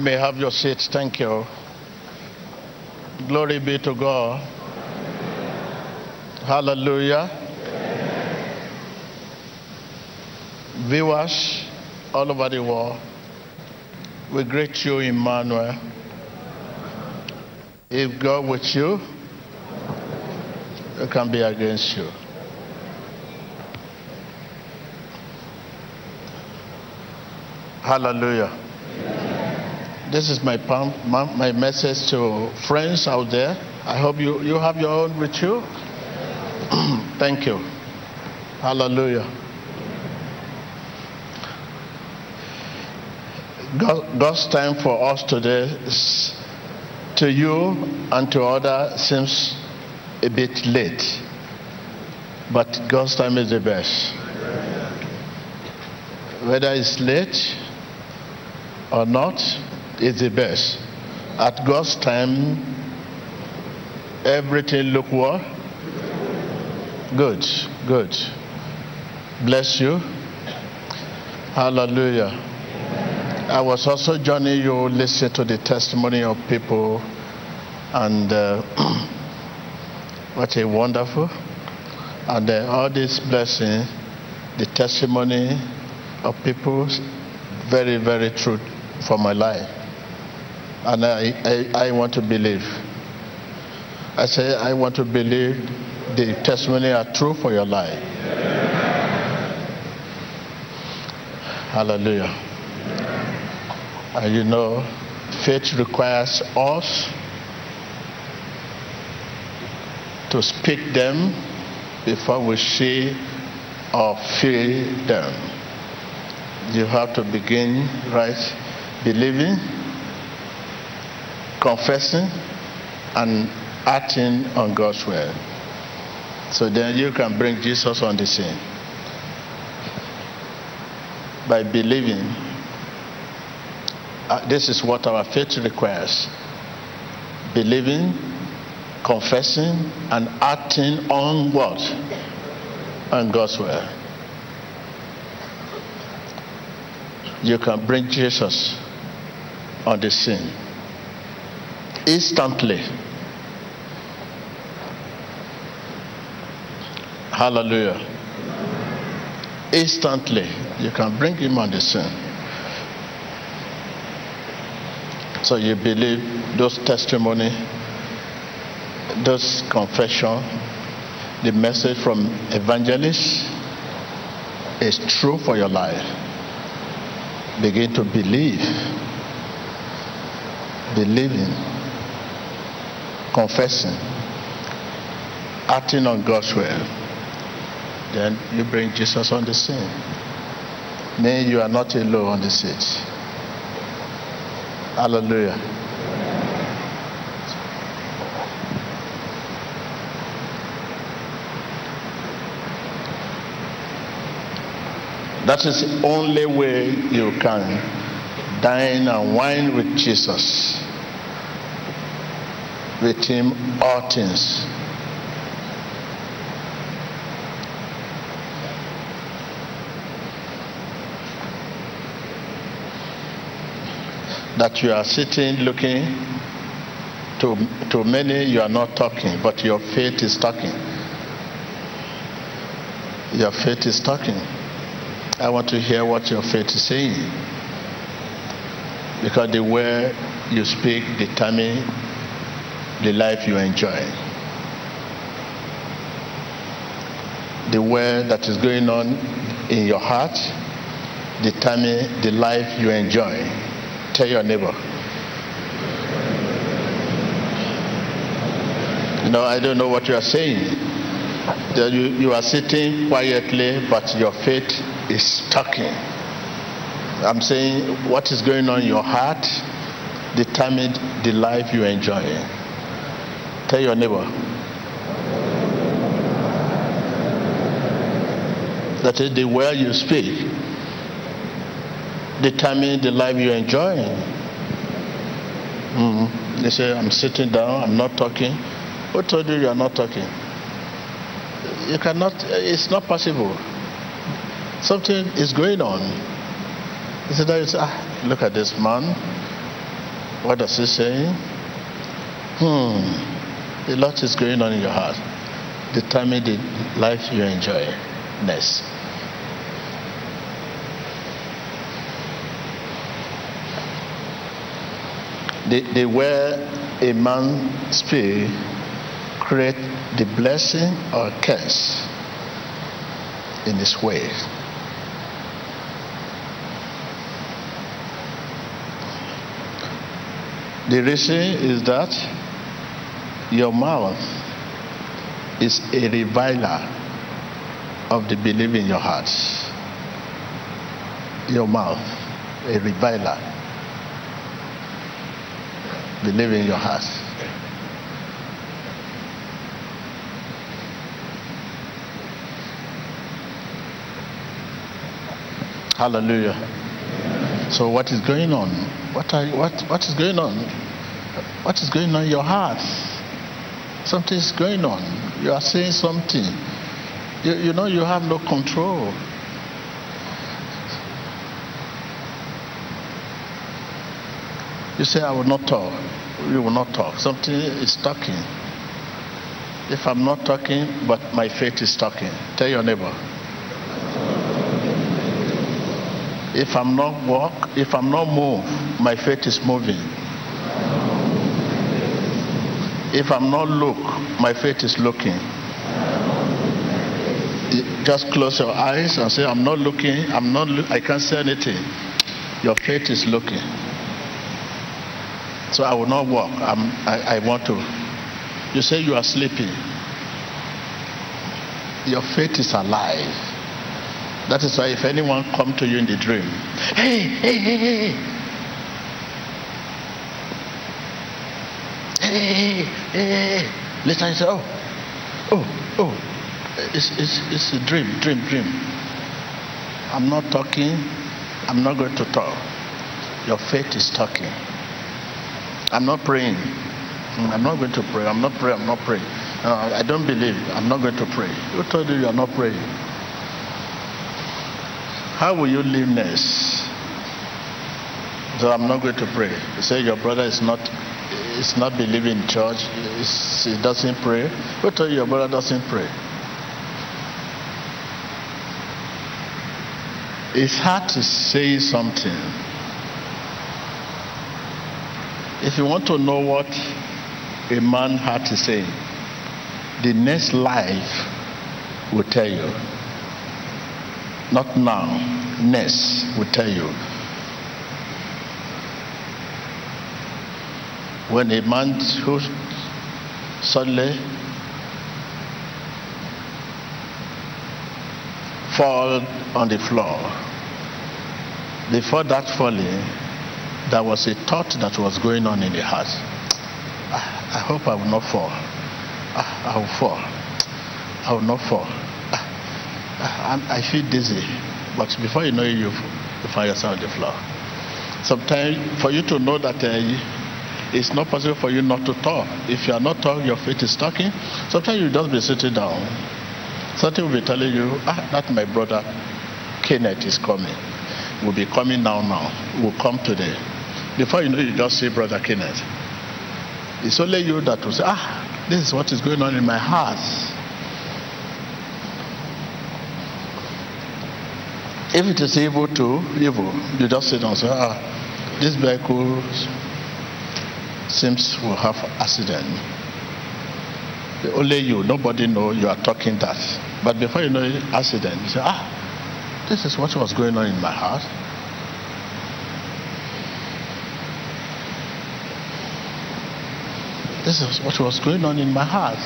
You may have your seats. Thank you. Glory be to God. Hallelujah. Viewers all over the world, we greet you, Emmanuel. If God with you, who can be against you? Hallelujah. This is my, my message to friends out there. I hope you, you have your own with you. Thank you. Hallelujah. God, God's time for us today is, to you and to others seems a bit late, but God's time is the best. Whether it's late or not, it's the best. At God's time, everything look what? Good, good. Bless you. Hallelujah. I was also joining you listen to the testimony of people and uh, what a wonderful and uh, all this blessing the testimony of people very very true for my life and I, I, I want to believe. I say I want to believe the testimony are true for your life. Hallelujah. And you know faith requires us to speak them before we see or feel them. You have to begin right believing, confessing, and acting on God's word. So then you can bring Jesus on the scene. By believing, uh, this is what our faith requires believing, confessing and acting on what? On God's word. You can bring Jesus on the scene instantly. Hallelujah. Instantly, you can bring him on the scene. So you believe those testimony those confession, the message from evangelist is true for your life. Begin to believe, believing, confessing, acting on God's word. Then you bring Jesus on the scene. Then you are not alone on the seat. Hallelujah. That is the only way you can dine and wine with Jesus. With him, all things. That you are sitting looking to, to many, you are not talking, but your faith is talking. Your faith is talking. I want to hear what your faith is saying. Because the way you speak determines the life you enjoy. The way that is going on in your heart determine the life you enjoy. Tell your neighbor. Know, I don't know what you are saying. You, you are sitting quietly, but your faith is talking. I'm saying what is going on in your heart determines the life you enjoy. Tell your neighbor. That is the way you speak determine the life you enjoy. Mm-hmm. They say, I'm sitting down, I'm not talking. Who told you you are not talking? You cannot, it's not possible something is going on. He said, ah, look at this man. What does he say? Hmm. A lot is going on in your heart. Determine the life you enjoy next. The, the way a man's spirit create the blessing or curse in his way. The reason is that your mouth is a reviler of the belief in your heart. Your mouth, a reviler. Believe in your heart. Hallelujah. So what is going on? What are what what is going on? What is going on in your heart? Something is going on. You are saying something. You, you know you have no control. You say, I will not talk. You will not talk. Something is talking. If I'm not talking, but my faith is talking, tell your neighbor. If I'm not walk, if I'm not move, my faith is moving. If I'm not look, my faith is looking. Just close your eyes and say, I'm not looking, I'm not I can't see anything. Your faith is looking. So I will not walk. I'm, I, I want to. You say you are sleeping. Your faith is alive. That is why if anyone come to you in the dream, hey, hey, hey, hey, Eh, eh, eh, hey, hey, hey. Later you say, oh, oh, oh, it's, it's, it's a dream, dream, dream. I'm not talking. I'm not going to talk. Your faith is talking. I'm not praying. Mm, I'm not going to pray. I'm not praying. I'm not praying. Uh, I don't believe. I'm not going to pray. Who told you you are not praying? How will you live next? So I'm not going to pray. You say your brother is not is not believing in church. He doesn't pray. Who told you your brother doesn't pray? It's hard to say something. If you want to know what a man had to say, the next life will tell you. Not now, next will tell you. When a man who suddenly fall on the floor, before that falling, there was a thought that was going on in the heart. I, I hope I will not fall. I, I will fall. I will not fall. Ah, I, I feel dizzy. But before you know it, you, you find yourself on the floor. Sometimes, for you to know that uh, it's not possible for you not to talk. If you are not talking, your feet is talking. Sometimes you just be sitting down. Something will be telling you, ah, that my brother Kenneth is coming. Will be coming now, now. Will come today. Before you know, you just see Brother Kenneth. It's only you that will say, ah, this is what is going on in my heart. If it is evil to evil, you just sit down and say, ah, this vehicle seems to have accident. Only you, nobody know you are talking that. But before you know it, accident, you say, ah, this is what was going on in my heart. This is what was going on in my heart.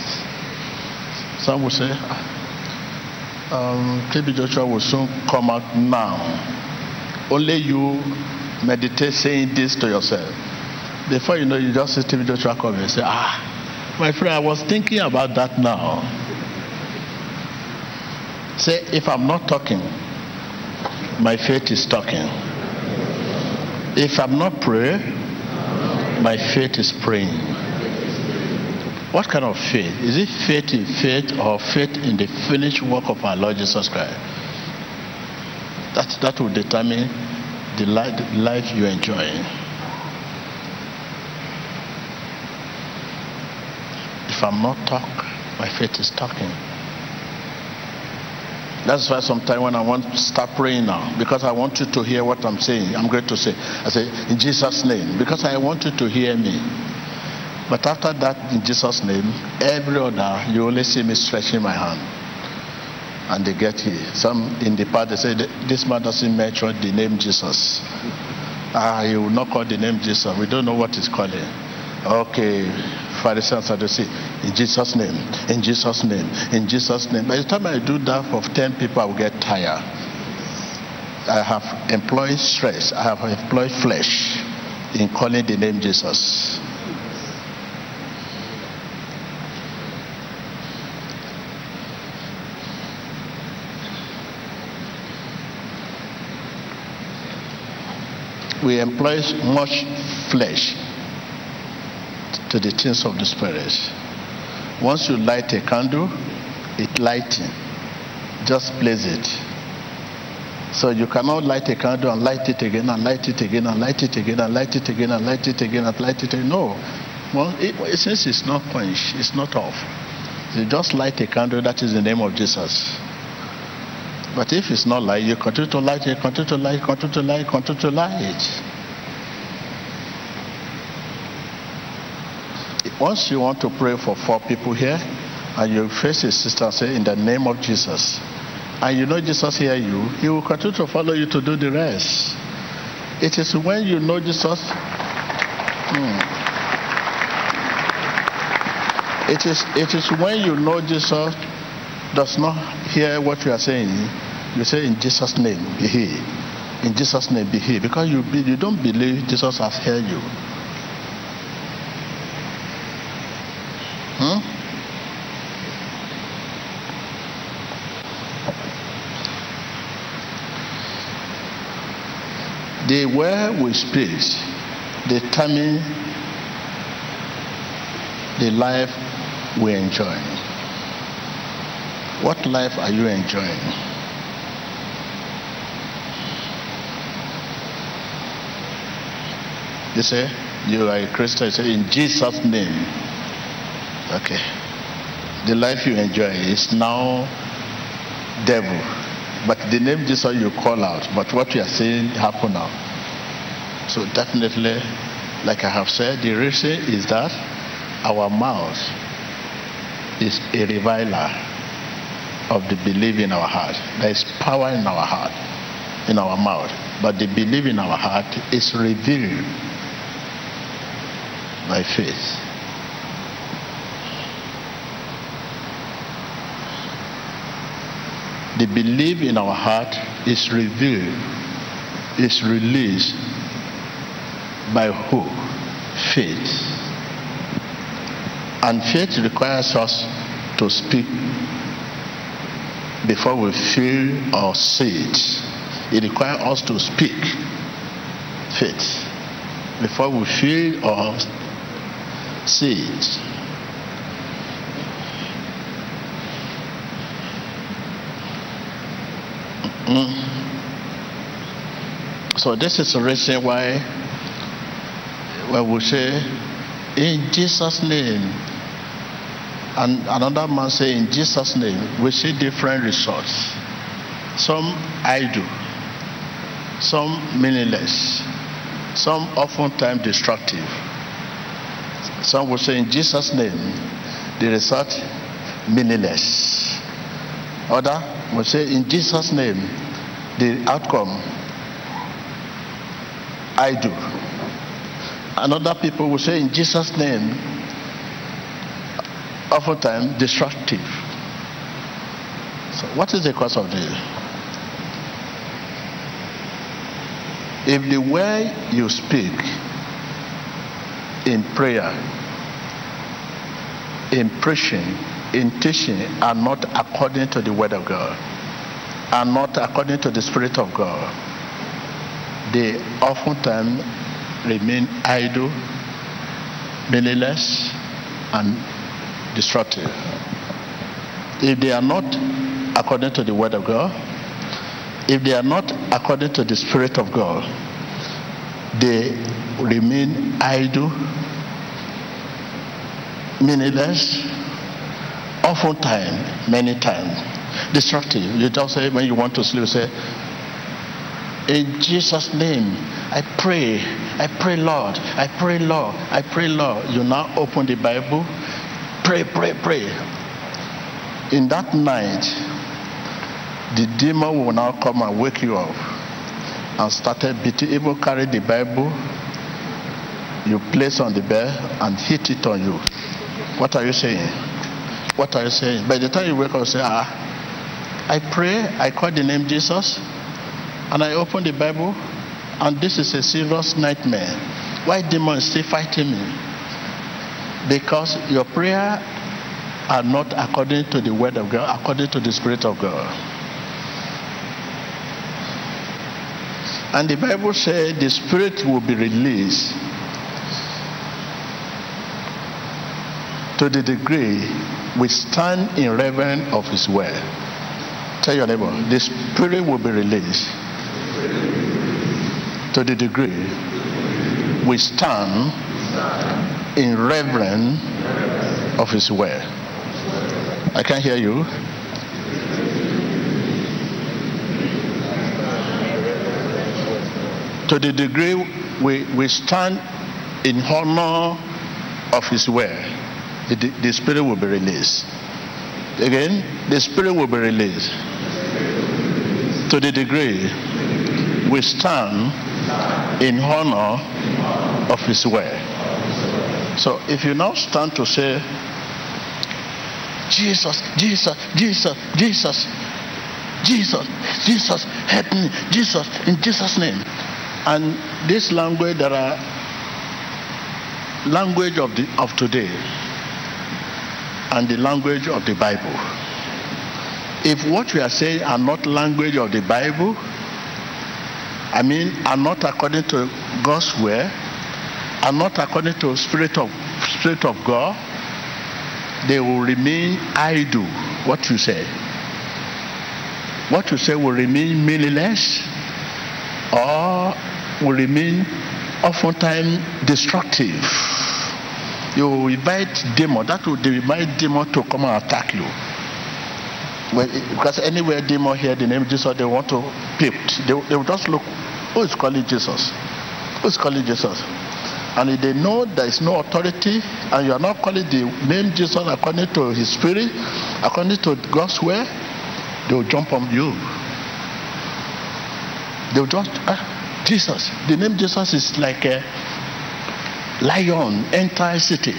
Some will say, um, TB Joshua will soon come out now. Only you meditate saying this to yourself. Before you know, you just see TB Joshua come and say, Ah, my friend, I was thinking about that now. Say, if I'm not talking, my faith is talking. If I'm not praying, my faith is praying. What kind of faith? Is it faith in faith or faith in the finished work of our Lord Jesus Christ? That, that will determine the life, the life you're enjoying. I'm not talk, my faith is talking. That's why sometimes when I want to start praying now, because I want you to hear what I'm saying, I'm going to say, I say, in Jesus' name, because I want you to hear me. But after that, in Jesus' name, every other, you only see me stretching my hand. And they get here. Some in the past, they say, this man doesn't mention the name Jesus. Ah, he will not call the name Jesus. We don't know what he's calling. Okay, Pharisees and Sadducees, in Jesus' name, in Jesus' name, in Jesus' name. By the time I do that for 10 people, I will get tired. I have employed stress, I have employed flesh in calling the name Jesus. We employ much flesh to the things of the Spirit. Once you light a candle, it lighting. Just place it. So you cannot light a candle and light it again and light it again and light it again and light it again and light it again and light it again. No. Well, it, since it's not quenched, it's not off. You just light a candle, that is the name of Jesus. But if it's not light, you continue to light it, continue to light, continue to light, continue to light. Once you want to pray for four people here, and you face a sister and say, In the name of Jesus, and you know Jesus hear you, he will continue to follow you to do the rest. It is when you know Jesus. Hmm, it is it is when you know Jesus does not hear what you are saying, you say in Jesus' name be healed. In Jesus' name be healed. Because you be, you don't believe Jesus has heard you. The way we speak determine the life we enjoy. What life are you enjoying? You say, you are a Christian, you say, in Jesus' name. Okay. The life you enjoy is now devil. But the name Jesus you call out, but what you are saying happen now. So definitely, like I have said, the reason is that our mouth is a reviler of the belief in our heart. There is power in our heart, in our mouth, but the belief in our heart is revealed by faith. The belief in our heart is revealed, is released by who? Faith. And faith requires us to speak before we feel or see it. It requires us to speak faith before we feel or see it. Mm. So this is the reason why when we say in Jesus' name and another man say in Jesus' name, we see different results. Some idle, some meaningless, some oftentimes destructive. Some will say in Jesus' name, the result meaningless. Other will say in Jesus' name, the outcome I do. And other people will say in Jesus' name, oftentimes destructive. So, what is the cause of this? If the way you speak in prayer, in preaching, in teaching are not according to the word of God, are not according to the Spirit of God, they oftentimes remain idle, meaningless, and destructive. If they are not according to the Word of God, if they are not according to the Spirit of God, they remain idle, meaningless, often oftentimes, many times, destructive. You just say when you want to sleep, say, in Jesus' name, I pray, I pray, Lord, I pray, Lord, I pray, Lord. You now open the Bible, pray, pray, pray. In that night, the demon will now come and wake you up and started beating, even carry the Bible, you place on the bed and hit it on you. What are you saying? What are you saying? By the time you wake up, say, ah, I pray, I call the name Jesus, and I open the Bible, and this is a serious nightmare. Why demons still fighting me? Because your prayer are not according to the word of God, according to the Spirit of God. And the Bible said the Spirit will be released to the degree we stand in reverence of His word. Tell your neighbor, the Spirit will be released to the degree we stand in reverence of His word. I can't hear you. To the degree we, we stand in honor of His word, the, the Spirit will be released. Again, the Spirit will be released to the degree we stand in honor of His word. So if you now stand to say, Jesus, Jesus, Jesus, Jesus, Jesus, Jesus, help me, Jesus, in Jesus' name. And this language, there are language of the of today and the language of the Bible. If what we are saying are not language of the Bible, I mean, are not according to God's word, are not according to Spirit of Spirit of God, they will remain idle. What you say, what you say will remain meaningless, or will remain oftentimes destructive. You invite demon, that will invite demon to come and attack you. Because anywhere demon hear the name Jesus, they want to peep. They, they will just look, who is calling Jesus? Who is calling Jesus? And if they know there is no authority, and you are not calling the name Jesus according to his spirit, according to God's word, they will jump on you. They will just, ah, Jesus. The name Jesus is like a lion entire city.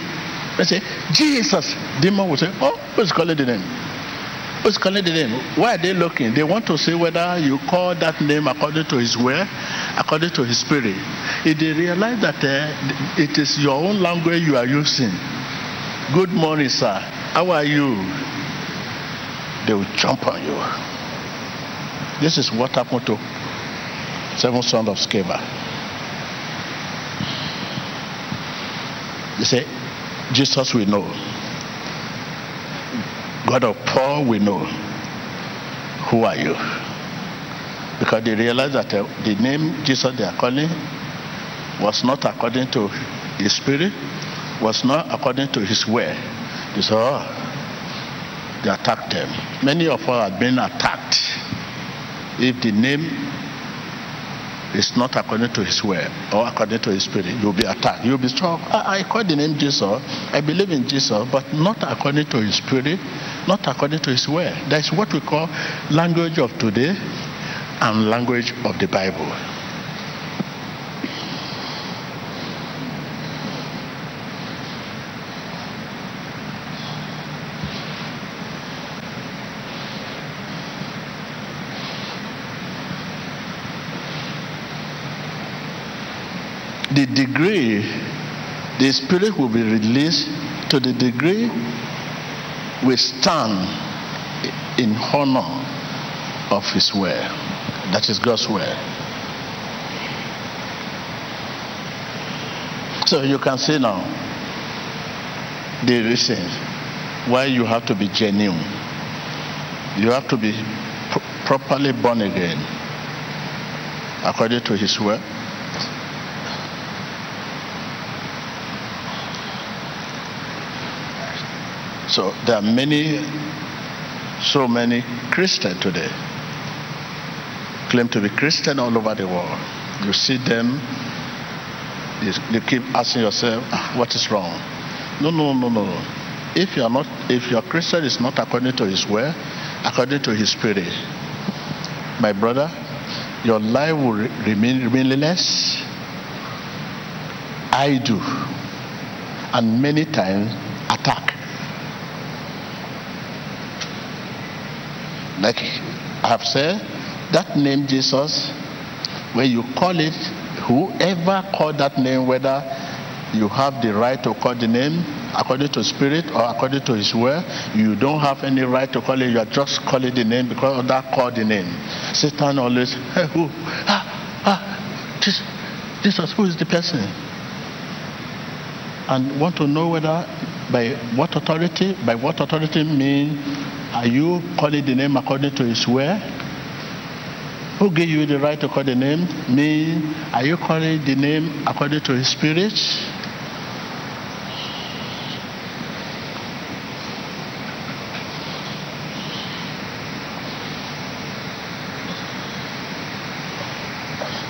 They say, Jesus. Demon will say, oh, who's calling the name? Who's calling the name? Why are they looking? They want to see whether you call that name according to his word, according to his spirit. If they realize that uh, it is your own language you are using, good morning, sir. How are you? They will jump on you. This is what happened to seven sons of Sceva. They say, Jesus we know. God of Paul we know. Who are you? Because they realize that uh, the name Jesus they are calling was not according to his spirit, was not according to his word. They said, oh, they attacked them. Many of us have been attacked. If the name is not according to his word or according to his spirit, you'll be attacked. You'll be struck. I, I call the name Jesus. I believe in Jesus, but not according to his spirit, not according to his word. That's what we call language of today and language of the Bible. the degree the spirit will be released to the degree we stand in honor of his word. That is god's word. So you can see now the reason why you have to be genuine. You have to be properly born again according to his word So there are many, so many Christians today claim to be Christian all over the world. You see them, you, you keep asking yourself, ah, what is wrong? No, no, no, no. If you are not, if your Christian is not according to His will, according to His Spirit, my brother, your life will remain meaningless. I do, and many times attack. Like I have said, that name Jesus, when you call it, whoever called that name, whether you have the right to call the name according to spirit or according to his word, you don't have any right to call it. You are just calling the name because of that called the name. Satan always, hey, who? Ah, ah, Jesus, Jesus, who is the person? And want to know whether by what authority, by what authority mean are you calling the name according to his word? Who gave you the right to call the name? Me. Are you calling the name according to his spirit?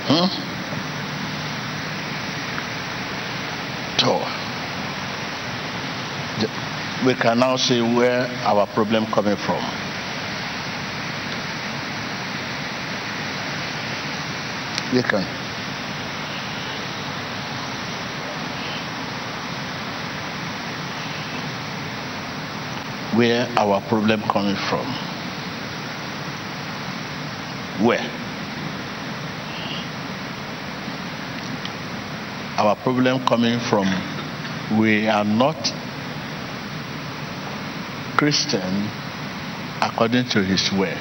Huh? So, we can now see where our problem coming from. We can. Where our problem coming from? Where? our problem coming from we are not Christian according to his way.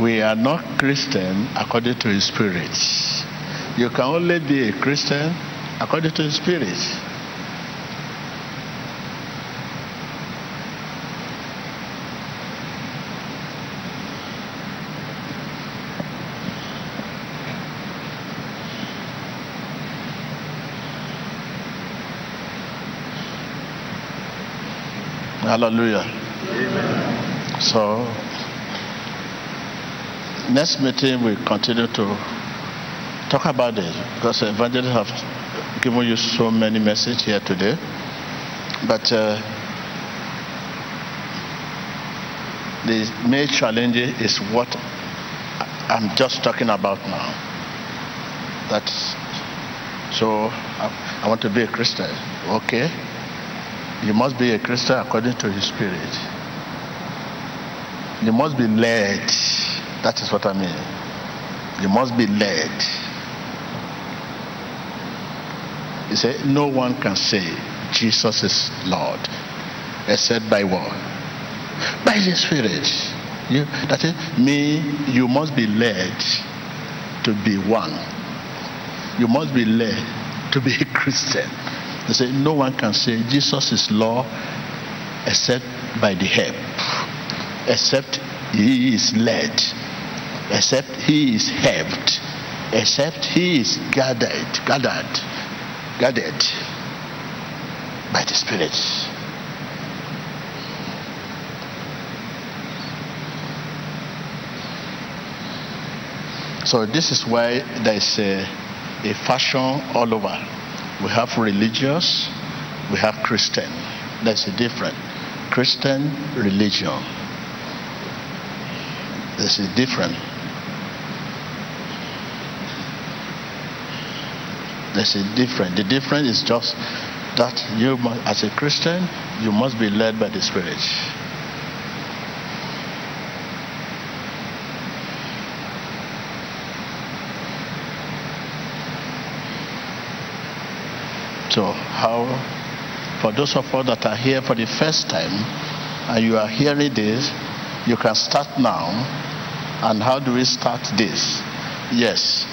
We are not Christian according to his spirit. You can only be a Christian according to his spirit. Hallelujah. Amen. So, next meeting we continue to talk about this because evangelists have given you so many messages here today. But uh, the main challenge is what I'm just talking about now. That's so I, I want to be a Christian. Okay you must be a Christian according to His Spirit. You must be led. That is what I mean. You must be led. He said, No one can say Jesus is Lord except by what? By the Spirit. You, that is, me, you must be led to be one. You must be led to be a Christian. They say no one can say Jesus is Lord except by the help, except he is led, except he is helped, except he is gathered, gathered, gathered by the Spirit. So this is why there is a, a fashion all over we have religious, we have Christian. That's a different. Christian religion. This is different. This is different. The difference is just that you, as a Christian, you must be led by the Spirit. So, for those of us that are here for the first time and you are hearing this, you can start now. And how do we start this? Yes.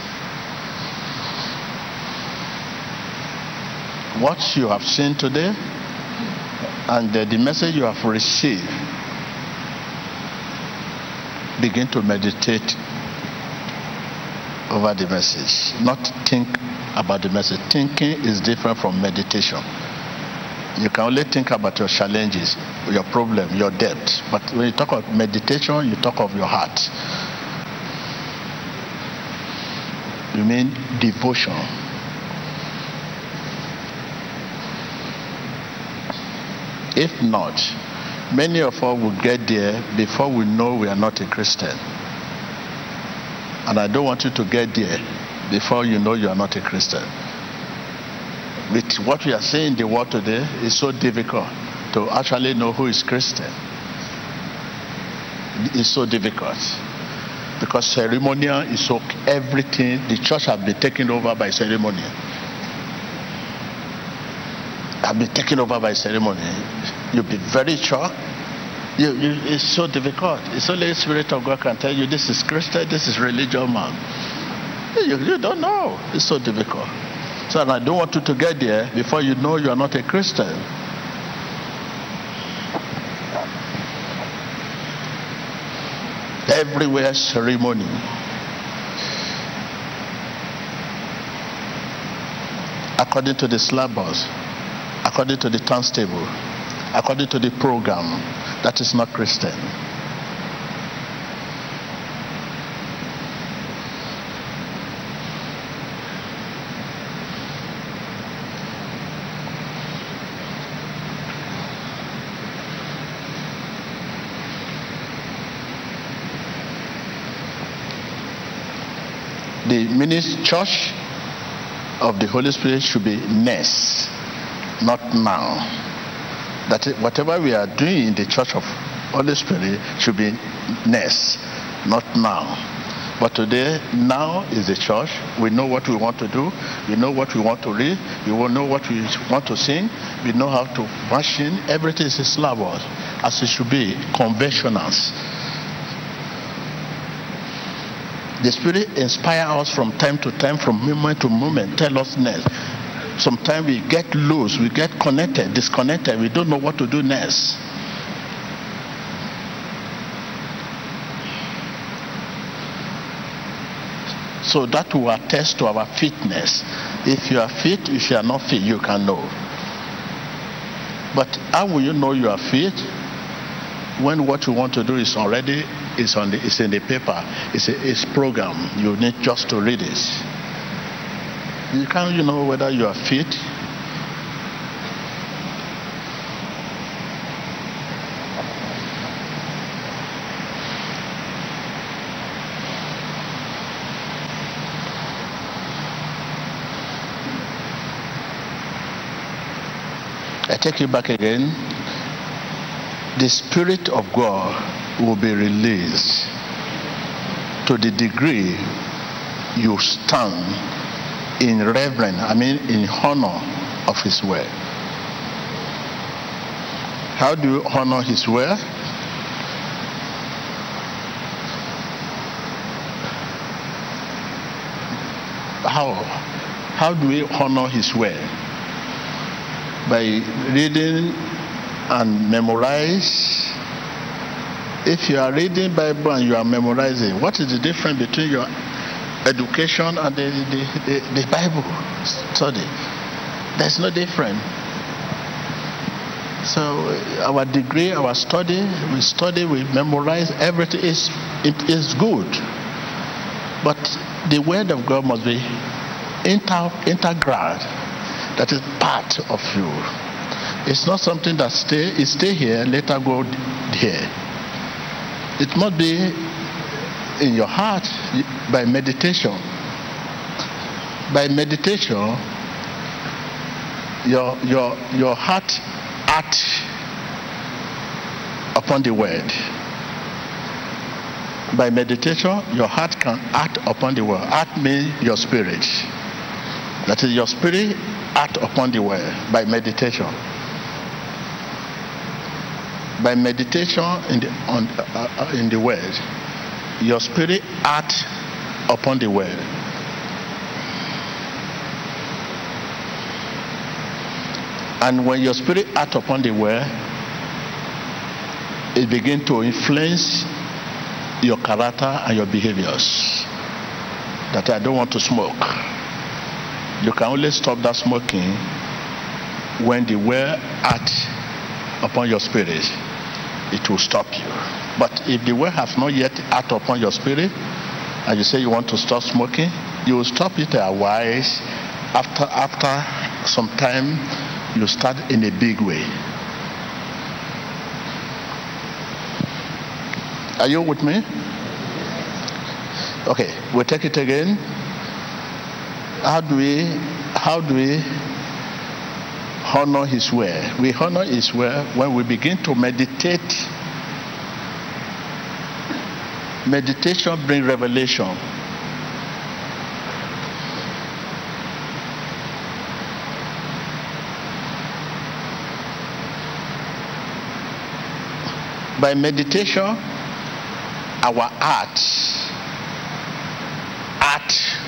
What you have seen today and the, the message you have received, begin to meditate over the message, not think about the message. Thinking is different from meditation. You can only think about your challenges, your problem, your debt. But when you talk of meditation, you talk of your heart. You mean devotion. If not, many of us will get there before we know we are not a Christian. And I don't want you to get there before you know you are not a Christian. With what we are seeing in the world today, it's so difficult to actually know who is Christian. It's so difficult because ceremonial is so everything. The church has been taken over by ceremonial. Have been taken over by ceremony. You'll be very sure. You, you, it's so difficult. It's only the Spirit of God can tell you this is Christian, this is religion, man. You, you don't know. It's so difficult. So I don't want you to get there before you know you are not a Christian. Everywhere ceremony. According to the syllabus, according to the table, according to the program, that is not Christian. Ministry church of the Holy Spirit should be next, not now. That whatever we are doing in the church of Holy Spirit should be next, not now. But today, now is the church. We know what we want to do. We know what we want to read. We will know what we want to sing. We know how to function. Everything is syllabus, as it should be, conventionals. The Spirit inspire us from time to time, from moment to moment, tell us next. Sometimes we get loose, we get connected, disconnected, we don't know what to do next. So that will attest to our fitness. If you are fit, if you are not fit, you can know. But how will you know you are fit when what you want to do is already is on the it's in the paper. It's a it's program. You need just to read it. You can't you know whether you are fit. I take you back again. The Spirit of God will be released to the degree you stand in reverence, I mean in honor of his word. How do you honor his word? How? How do we honor his word? By reading and memorize if you are reading Bible and you are memorizing, what is the difference between your education and the, the, the, the Bible study? There's no difference. So our degree, our study, we study, we memorize, everything is it is good. But the word of God must be inter, integral. That is part of you. It's not something that stay, it stay here, later go here. It must be in your heart by meditation. By meditation, your your your heart act upon the word. By meditation, your heart can act upon the word. Act means your spirit. That is your spirit act upon the word by meditation by meditation in the, on, uh, uh, in the word, your spirit act upon the word. And when your spirit act upon the word, it begins to influence your character and your behaviors. That I don't want to smoke. You can only stop that smoking when the word act upon your spirit, it will stop you. But if the word has not yet act upon your spirit, and you say you want to stop smoking, you will stop it while. After after some time, you start in a big way. Are you with me? Okay, we take it again. How do we how do we honor his word? We honor his word when we begin to meditate. Meditation brings revelation. By meditation, our heart act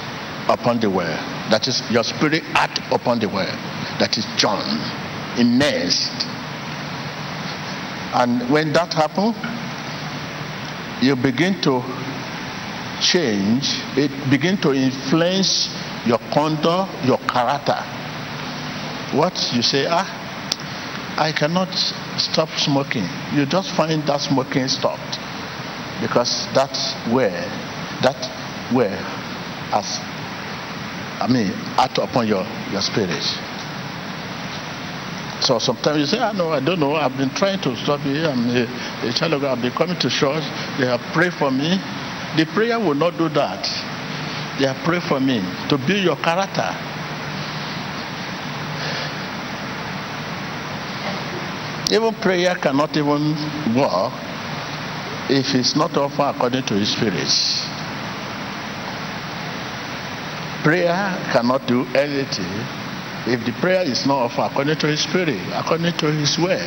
upon the word. That is your spirit act upon the word. That is John, immersed. And when that happens, you begin to change, it begin to influence your conduct, your character. What you say, ah, I cannot stop smoking. You just find that smoking stopped because that's where that where as I mean act upon your your spirit. So sometimes you say, I ah, know, I don't know. I've been trying to stop it. I'm a, a child of God. I've been coming to church. They have prayed for me. The prayer will not do that. They have prayed for me to build your character. Even prayer cannot even work if it's not offered according to his spirit. Prayer cannot do anything if the prayer is not offered according to his spirit, according to his way.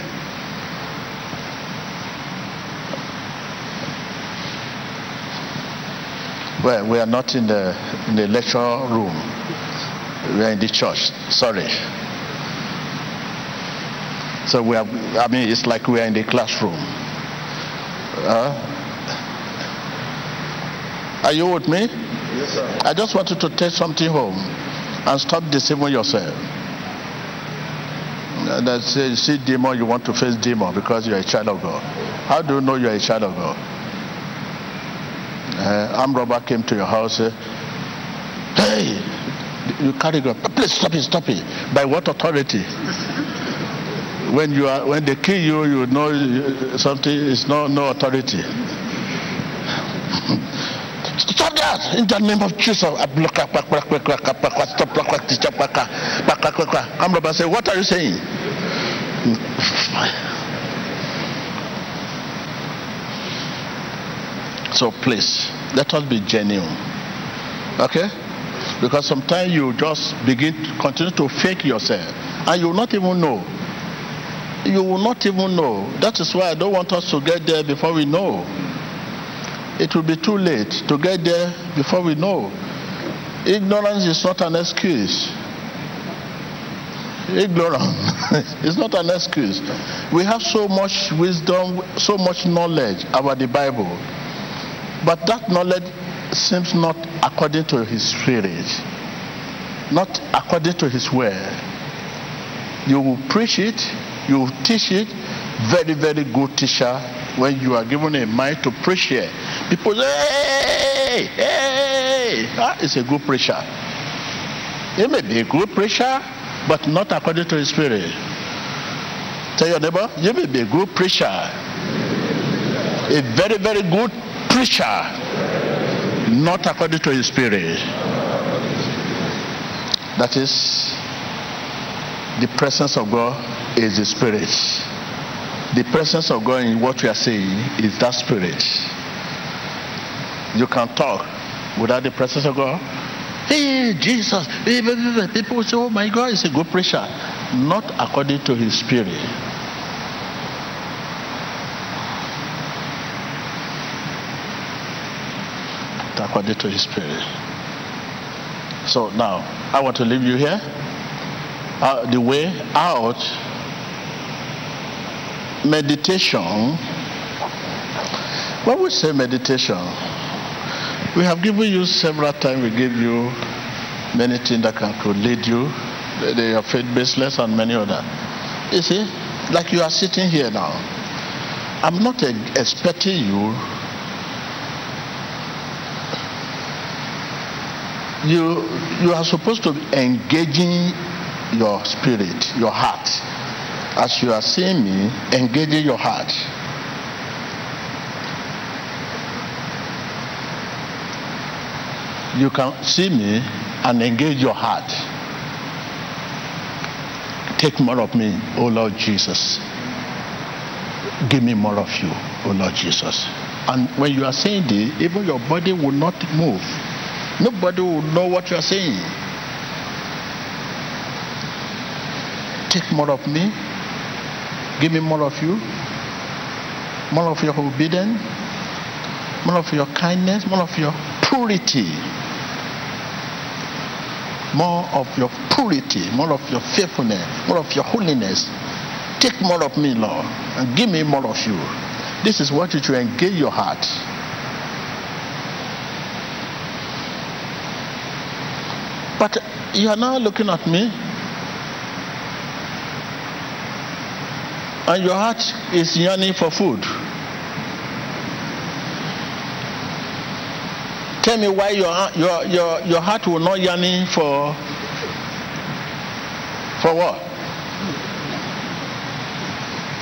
Well, we are not in the in the lecture room. We are in the church. Sorry. So we are, I mean, it's like we are in the classroom. Uh, are you with me? Yes, sir. I just wanted to take something home and stop deceiving yourself. Uh, that say, see demon, you want to face demon because you're a child of God. How do you know you're a child of God? Uh, arm robber came to your house. Uh, hey, you carry God. Please stop it, stop it. By what authority? when you are when they kill you, you know something is no no authority. In the name of Jesus. Amraba say, What are you saying? So please, let us be genuine. Okay? Because sometimes you just begin to continue to fake yourself and you will not even know you will not even know. That is why I don't want us to get there before we know. It will be too late to get there before we know. Ignorance is not an excuse. Ignorance is not an excuse. We have so much wisdom, so much knowledge about the Bible, but that knowledge seems not according to His Spirit, not according to His word. You will preach it, you will teach it very very good teacher when you are given a mind to preach here people say hey hey ah, it's a good preacher. He may be a good preacher but not according to his spirit. Tell your neighbor you may be a good preacher. A very very good preacher not according to his spirit. That is the presence of god is the spirit. The presence of God in what we are saying is that spirit. You can talk without the presence of God. Hey, Jesus. People say, oh my God, he's a good preacher. Not according to his spirit. according to his spirit. So now, I want to leave you here. Uh, the way out meditation, when we say meditation, we have given you several times, we give you many things that can lead you. they are faith baseless and many other. You see, like you are sitting here now. I'm not expecting you. You you are supposed to be engaging your spirit, your heart. As you are seeing me, engaging your heart. You can see me and engage your heart. Take more of me, O Lord Jesus. Give me more of you, O Lord Jesus. And when you are saying this, even your body will not move. Nobody will know what you are saying. Take more of me. Give me more of you. More of your obedience. More of your kindness. More of your purity more of your purity, more of your faithfulness, more of your holiness. Take more of me, Lord, and give me more of you. This is what you should engage your heart. But you are now looking at me, and your heart is yearning for food. Tell me why your, your, your, your heart will not yearning for, for what?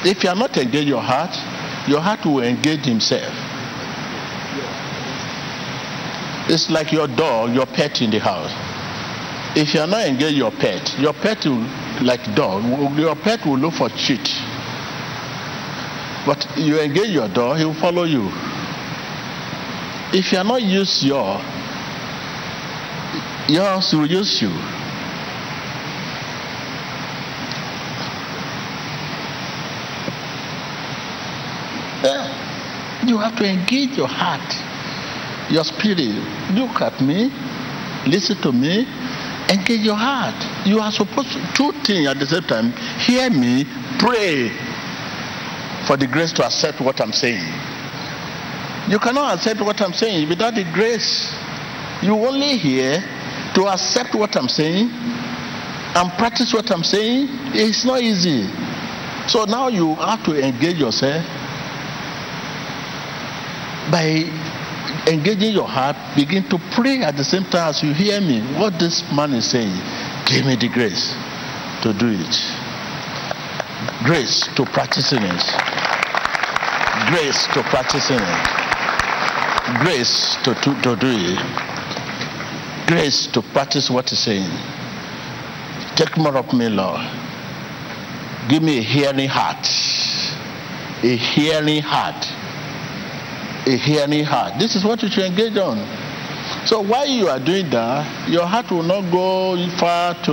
If you are not engaged your heart, your heart will engage himself. It's like your dog, your pet in the house. If you are not engaged your pet, your pet will, like dog, your pet will look for cheat. But you engage your door, he will follow you. If you are not used your, yours will use you. You have to engage your heart, your spirit. Look at me, listen to me, engage your heart. You are supposed to two things at the same time. Hear me, pray for the grace to accept what I'm saying. You cannot accept what I'm saying without the grace. You only hear to accept what I'm saying and practice what I'm saying. It's not easy. So now you have to engage yourself by engaging your heart, begin to pray at the same time as you hear me. What this man is saying, give me the grace to do it. Grace to practicing it. Grace to practicing it grace to, to, to do it. Grace to practice what he's saying. Take more of me, Lord. Give me a hearing heart. A hearing heart. A hearing heart. This is what you should engage on. So while you are doing that, your heart will not go far to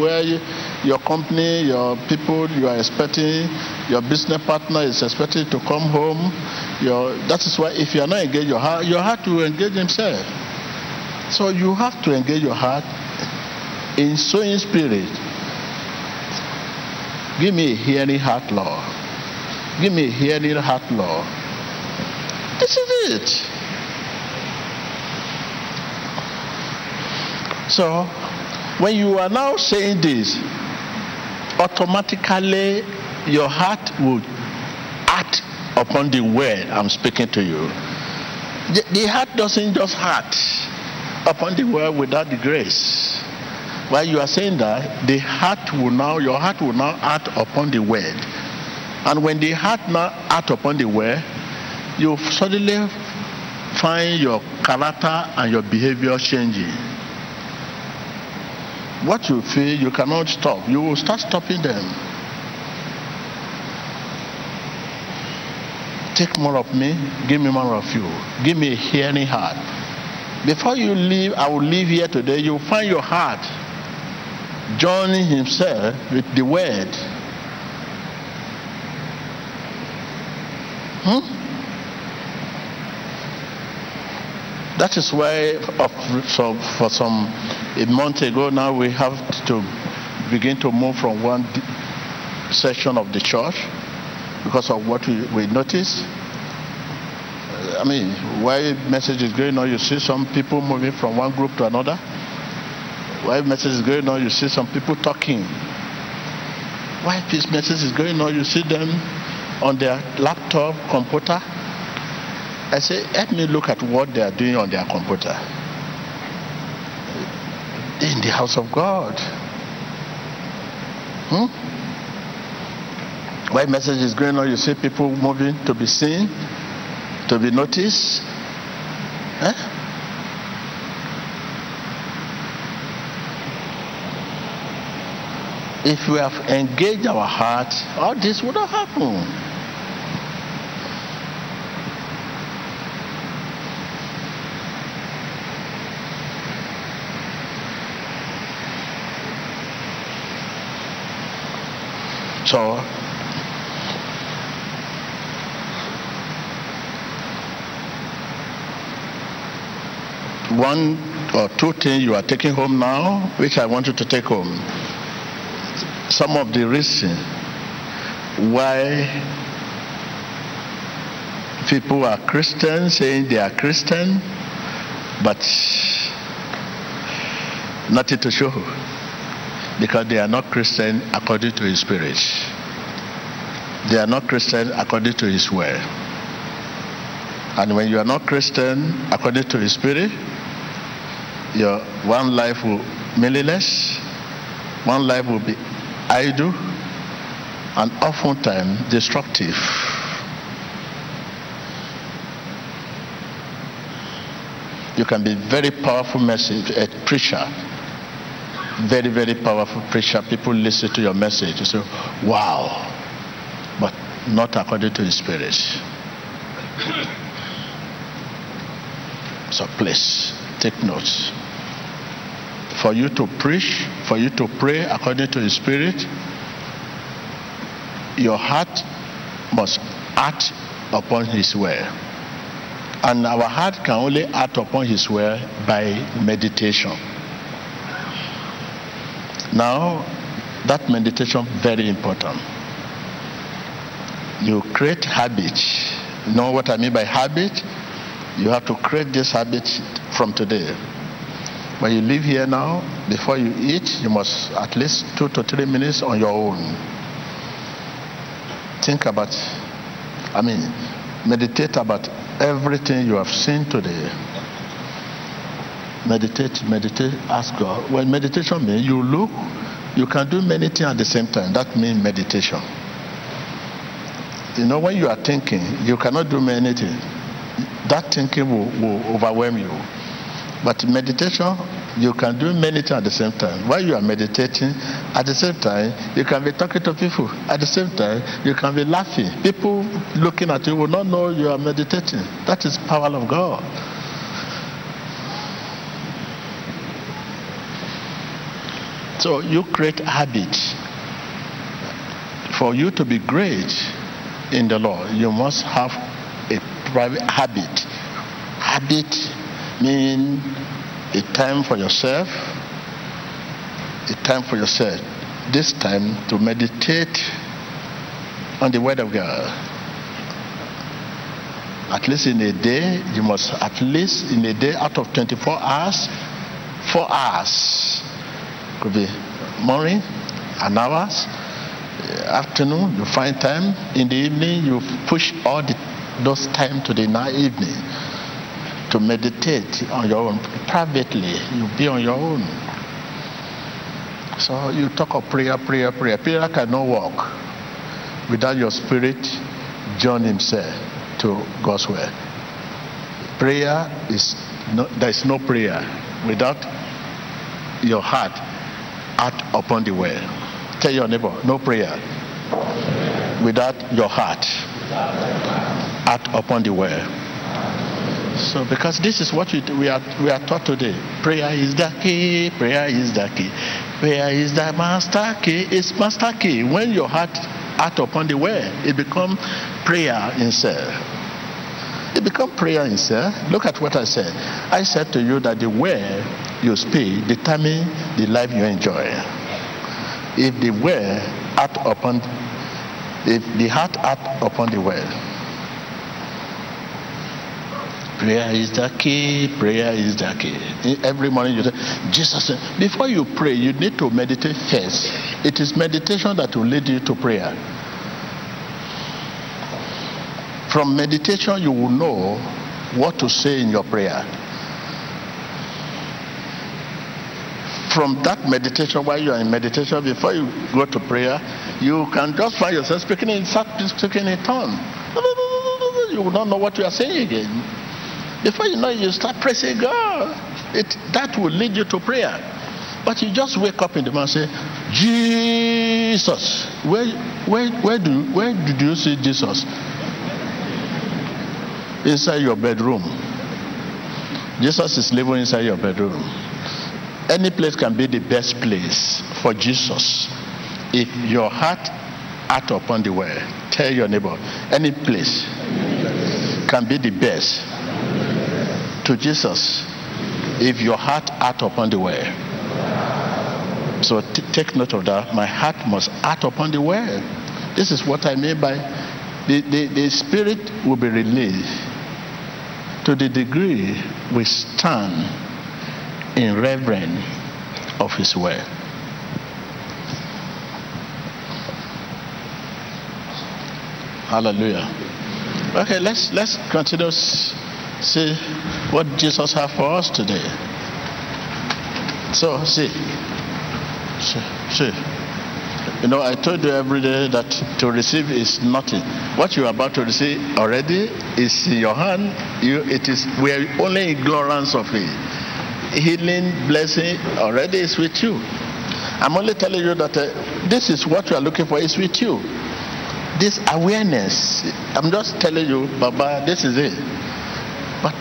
where you, your company, your people you are expecting, your business partner is expected to come home. Your, that is why if you are not engaged, your heart, your heart will engage himself. So you have to engage your heart in sowing spirit. Give me a hearing heart, Lord. Give me a hearing heart, Lord. This is it. So, when you are now saying this, automatically your heart would act upon the word I'm speaking to you. The, the heart doesn't just act upon the word without the grace. While you are saying that, the heart will now, your heart will now act upon the word. And when the heart now act upon the word, you suddenly find your character and your behavior changing. What you feel, you cannot stop. You will start stopping them. Take more of me, give me more of you. Give me a hearing heart. Before you leave, I will leave here today, you'll find your heart joining himself with the word. Hmm? That is why for some a month ago now we have to begin to move from one section of the church because of what we, we notice. Uh, I mean, why message is going on, you see some people moving from one group to another. While message is going on, you see some people talking. While this message is going on, you see them on their laptop, computer. I say, let me look at what they are doing on their computer. In the house of God. Hmm? While message is going on, you see people moving to be seen, to be noticed. Eh? If we have engaged our heart, all this would have happened. So, one or two things you are taking home now, which I want you to take home. Some of the reasons why people are Christians, saying they are Christian, but nothing to show because they are not Christian according to his spirit. They are not Christian according to his word. And when you are not Christian according to his spirit, your one life will meaningless, one life will be idle, and oftentimes destructive. You can be very powerful message, a preacher, very, very powerful preacher. People listen to your message. You say, wow. But not according to the spirit. So please take notes. For you to preach, for you to pray according to the spirit, your heart must act upon his word. And our heart can only act upon his word by meditation. Now, that meditation very important. You create habit. You know what I mean by habit? You have to create this habit from today. When you leave here now, before you eat, you must at least two to three minutes on your own. Think about, I mean, meditate about everything you have seen today meditate, meditate, ask God. When meditation means you look, you can do many things at the same time. That means meditation. You know, when you are thinking, you cannot do many things. That thinking will, will overwhelm you. But meditation, you can do many things at the same time. While you are meditating, at the same time, you can be talking to people. At the same time, you can be laughing. People looking at you will not know you are meditating. That is power of God. So you create habits. For you to be great in the Lord, you must have a private habit. Habit mean a time for yourself, a time for yourself. This time to meditate on the Word of God. At least in a day, you must at least in a day out of 24 hours, four hours could be morning, an hours, afternoon, you find time. In the evening, you push all the, those time to the night evening to meditate on your own. Privately, you be on your own. So you talk of prayer, prayer, prayer. Prayer cannot work without your spirit join himself to God's word. Prayer is no, there is no prayer without your heart act upon the word. Tell your neighbor, no prayer without your heart act upon the word. So, because this is what we, we, are, we are taught today. Prayer is the key, prayer is the key. Prayer is the master key, it's master key. When your heart act upon the word, it become prayer itself. It become prayer itself. Look at what I said. I said to you that the word you speak determine the life you enjoy. If the word act upon, if the heart act upon the word, Prayer is the key. Prayer is the key. Every morning you say, Jesus, before you pray, you need to meditate first. It is meditation that will lead you to prayer. From meditation, you will know what to say in your prayer. From that meditation, while you are in meditation, before you go to prayer, you can just find yourself speaking in speaking in tongue. You will not know what you are saying again. Before you know it, you start praising God. It, that will lead you to prayer. But you just wake up in the morning and say, Jesus. Where, where, where, do, where did you see Jesus? Inside your bedroom. Jesus is living inside your bedroom. Any place can be the best place for Jesus. If your heart out upon the way, tell your neighbor, any place can be the best to Jesus if your heart art upon the way. So t- take note of that. My heart must art upon the way. This is what I mean by the, the, the spirit will be released to the degree we stand in reverence of his word. Hallelujah. Okay, let's let's continue See what Jesus has for us today. So, see, see, see. You know, I told you every day that to receive is nothing. What you are about to receive already is in your hand. You, it is we are only ignorance of it. Healing, blessing already is with you. I'm only telling you that uh, this is what you are looking for is with you. This awareness. I'm just telling you, Baba, this is it But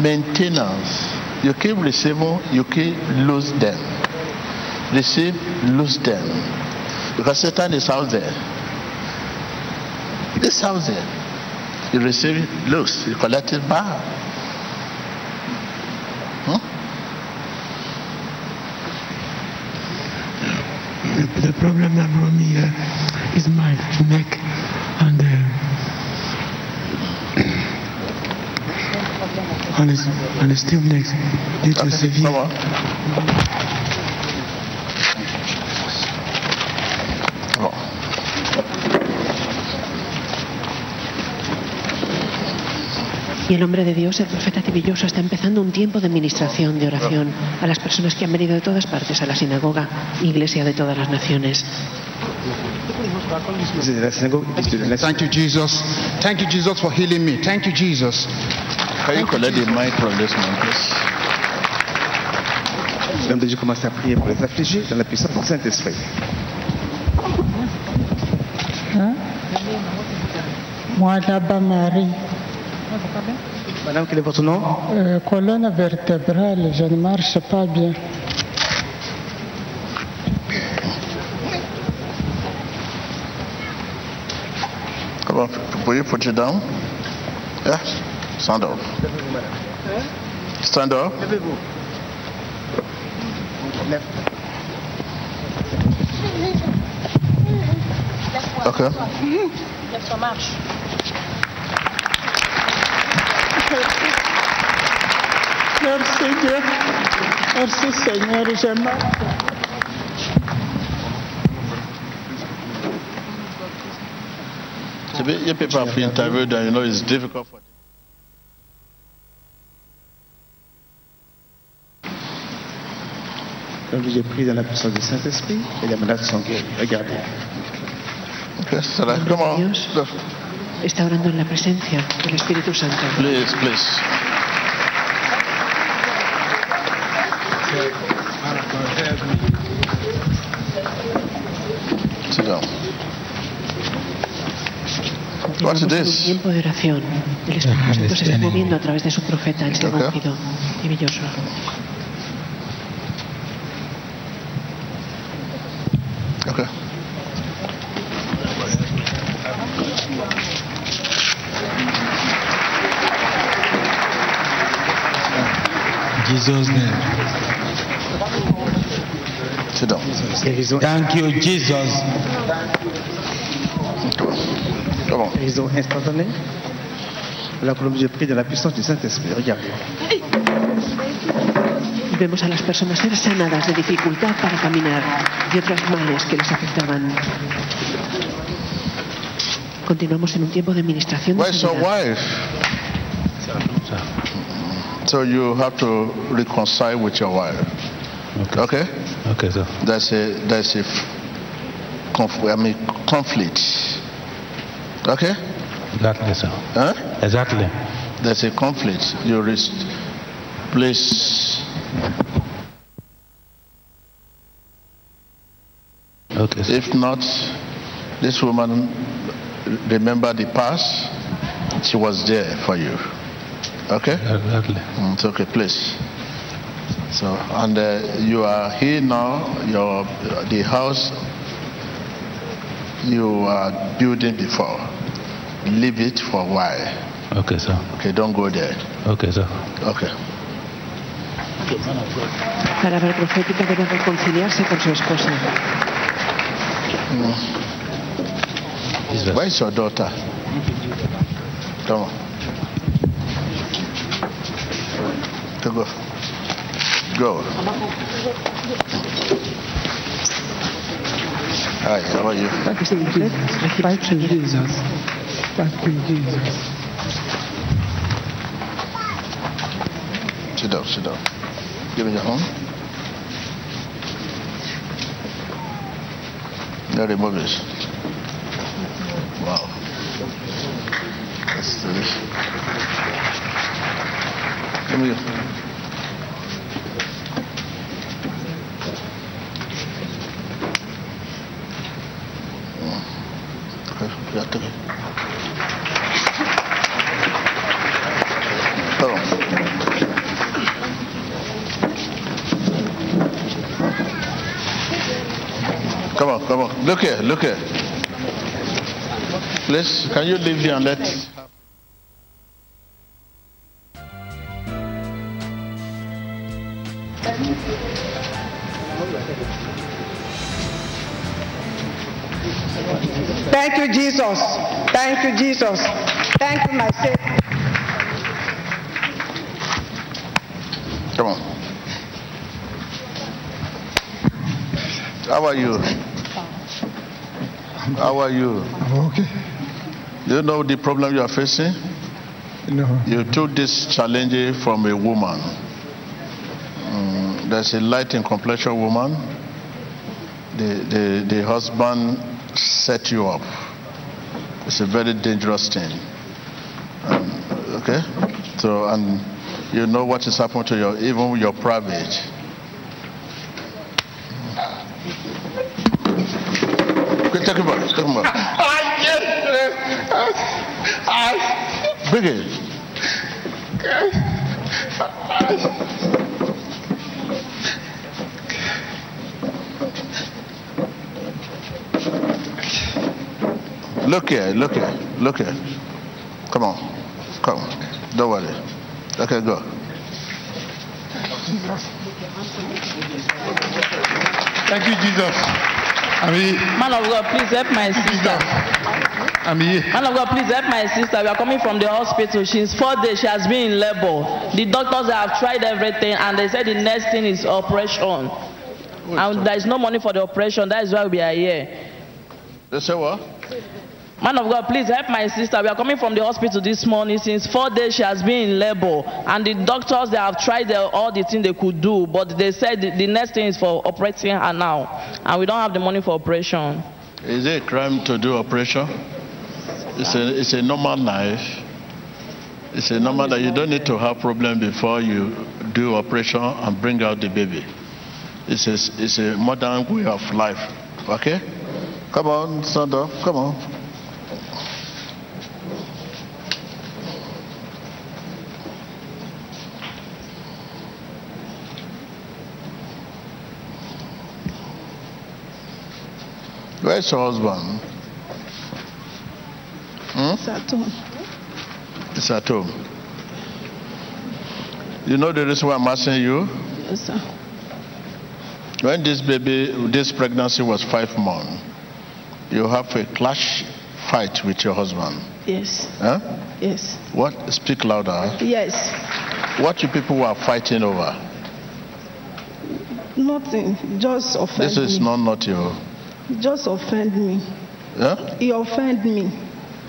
maintenance. You keep receiving, you keep lose them. Receive, lose them. Because Satan is out there. This out there. You receive it, lose. You collect it back. Huh? The, the problem that brought me here is my neck and uh, on his, on his stiff legs due to severe. Y el hombre de Dios, el profeta Tibilloso, está empezando un tiempo de administración, de oración a las personas que han venido de todas partes a la sinagoga, iglesia de todas las naciones. Thank you, Jesus. Thank you, Jesus, for healing me. Thank you, Jesus. Can you collect the mic from this man, please? À prier pour les affligés dans la puissance du Saint-Esprit. Hein? Moi, là-bas, Marie. Madame, quel est votre nom? Euh, colonne vertébrale, je ne marche pas bien. Come on, will you put it down? Yeah, stand up. Stand up. Okay. Ça marche. Merci Dieu. Merci Seigneur, j'aime. You people have interviewed and you know it's difficult for Comme j'ai prié dans la puissance du Saint-Esprit et les malades sont guéris. Regardez. Okay, Sarah, come on. Dios está orando en la presencia del Espíritu Santo. Please, please. Sit down. What is Llevamos un this? tiempo de oración. El Espíritu Santo se está moviendo a través de su profeta, el Ok. ungido y Villoso. Okay. Jesus' name. Sit down. Guérison, Thank you, Jesus. Come on. guérison instantanée. Alors que Dieu prie de la puissance du Saint-Esprit. Regarde. Vemos a las personas ser sanadas de dificultad para caminar y otros males que les afectaban. Continuamos en un tiempo de administración de Where's your wife? So you have to reconcile with your wife. Okay? Okay, sir. There's a there's a conf- I mean conflict. Okay? Exactly, sir. Huh? Exactly. There's a conflict. You please. Okay, sir. If not, this woman remember the past. She was there for you. Okay? Exactly. Mm, It's okay, please. So, and uh, you are here now. Your the house you are building before. Leave it for a while. Okay, sir. Okay, don't go there. Okay, sir. Okay. Palabra profética debe reconciliarse con su esposa. Jesus. Where's your daughter? Come on. Okay, go. Go. Hi, how are you? Thank you, Jesus. Thank you, Jesus. Thank you, Jesus. Sit down, sit down. Give me your home. Now remove this. Wow. That's delicious. Give me your. Mm. Take it. Come on, come on. Look here, look here. Please, can you leave here and let. Thank you, Jesus. Thank you, my Savior. Come on. How are you? How are you? I'm okay. Do you know the problem you are facing? No. You took this challenge from a woman. Mm, there's a light in complexion woman. The, the, the husband set you up. It's a very dangerous thing. Um, okay? So, and you know what is happening to your, even your private. Okay, take him back. Take him back. Bring it. Look here, look here, look here. Come on, come. On. Don't worry. Okay, go. Thank you, Jesus. I'm here. Man of God, please help my sister. I'm here. Man of God, please help my sister. We are coming from the hospital. She's four days. She has been in labor. The doctors have tried everything, and they said the next thing is operation. And there is no money for the operation. That is why we are here. They say what? Man of God, please help my sister. We are coming from the hospital this morning. Since four days, she has been in labor, and the doctors they have tried the, all the things they could do, but they said the, the next thing is for operating her now, and we don't have the money for operation. Is it a crime to do operation? It's a, it's a normal life. It's a normal that you don't need to have problem before you do operation and bring out the baby. It's a, it's a modern way of life. Okay? Come on, stand up. Come on. Where's your husband? Hmm? It's at home. It's at home. You know the reason why I'm asking you? Yes, sir. When this baby, this pregnancy was five months, you have a clash fight with your husband. Yes. Huh? Yes. What? Speak louder. Yes. What you people were fighting over? Nothing. Just offend This is me. not not your. Just offend me. Huh? He offend me.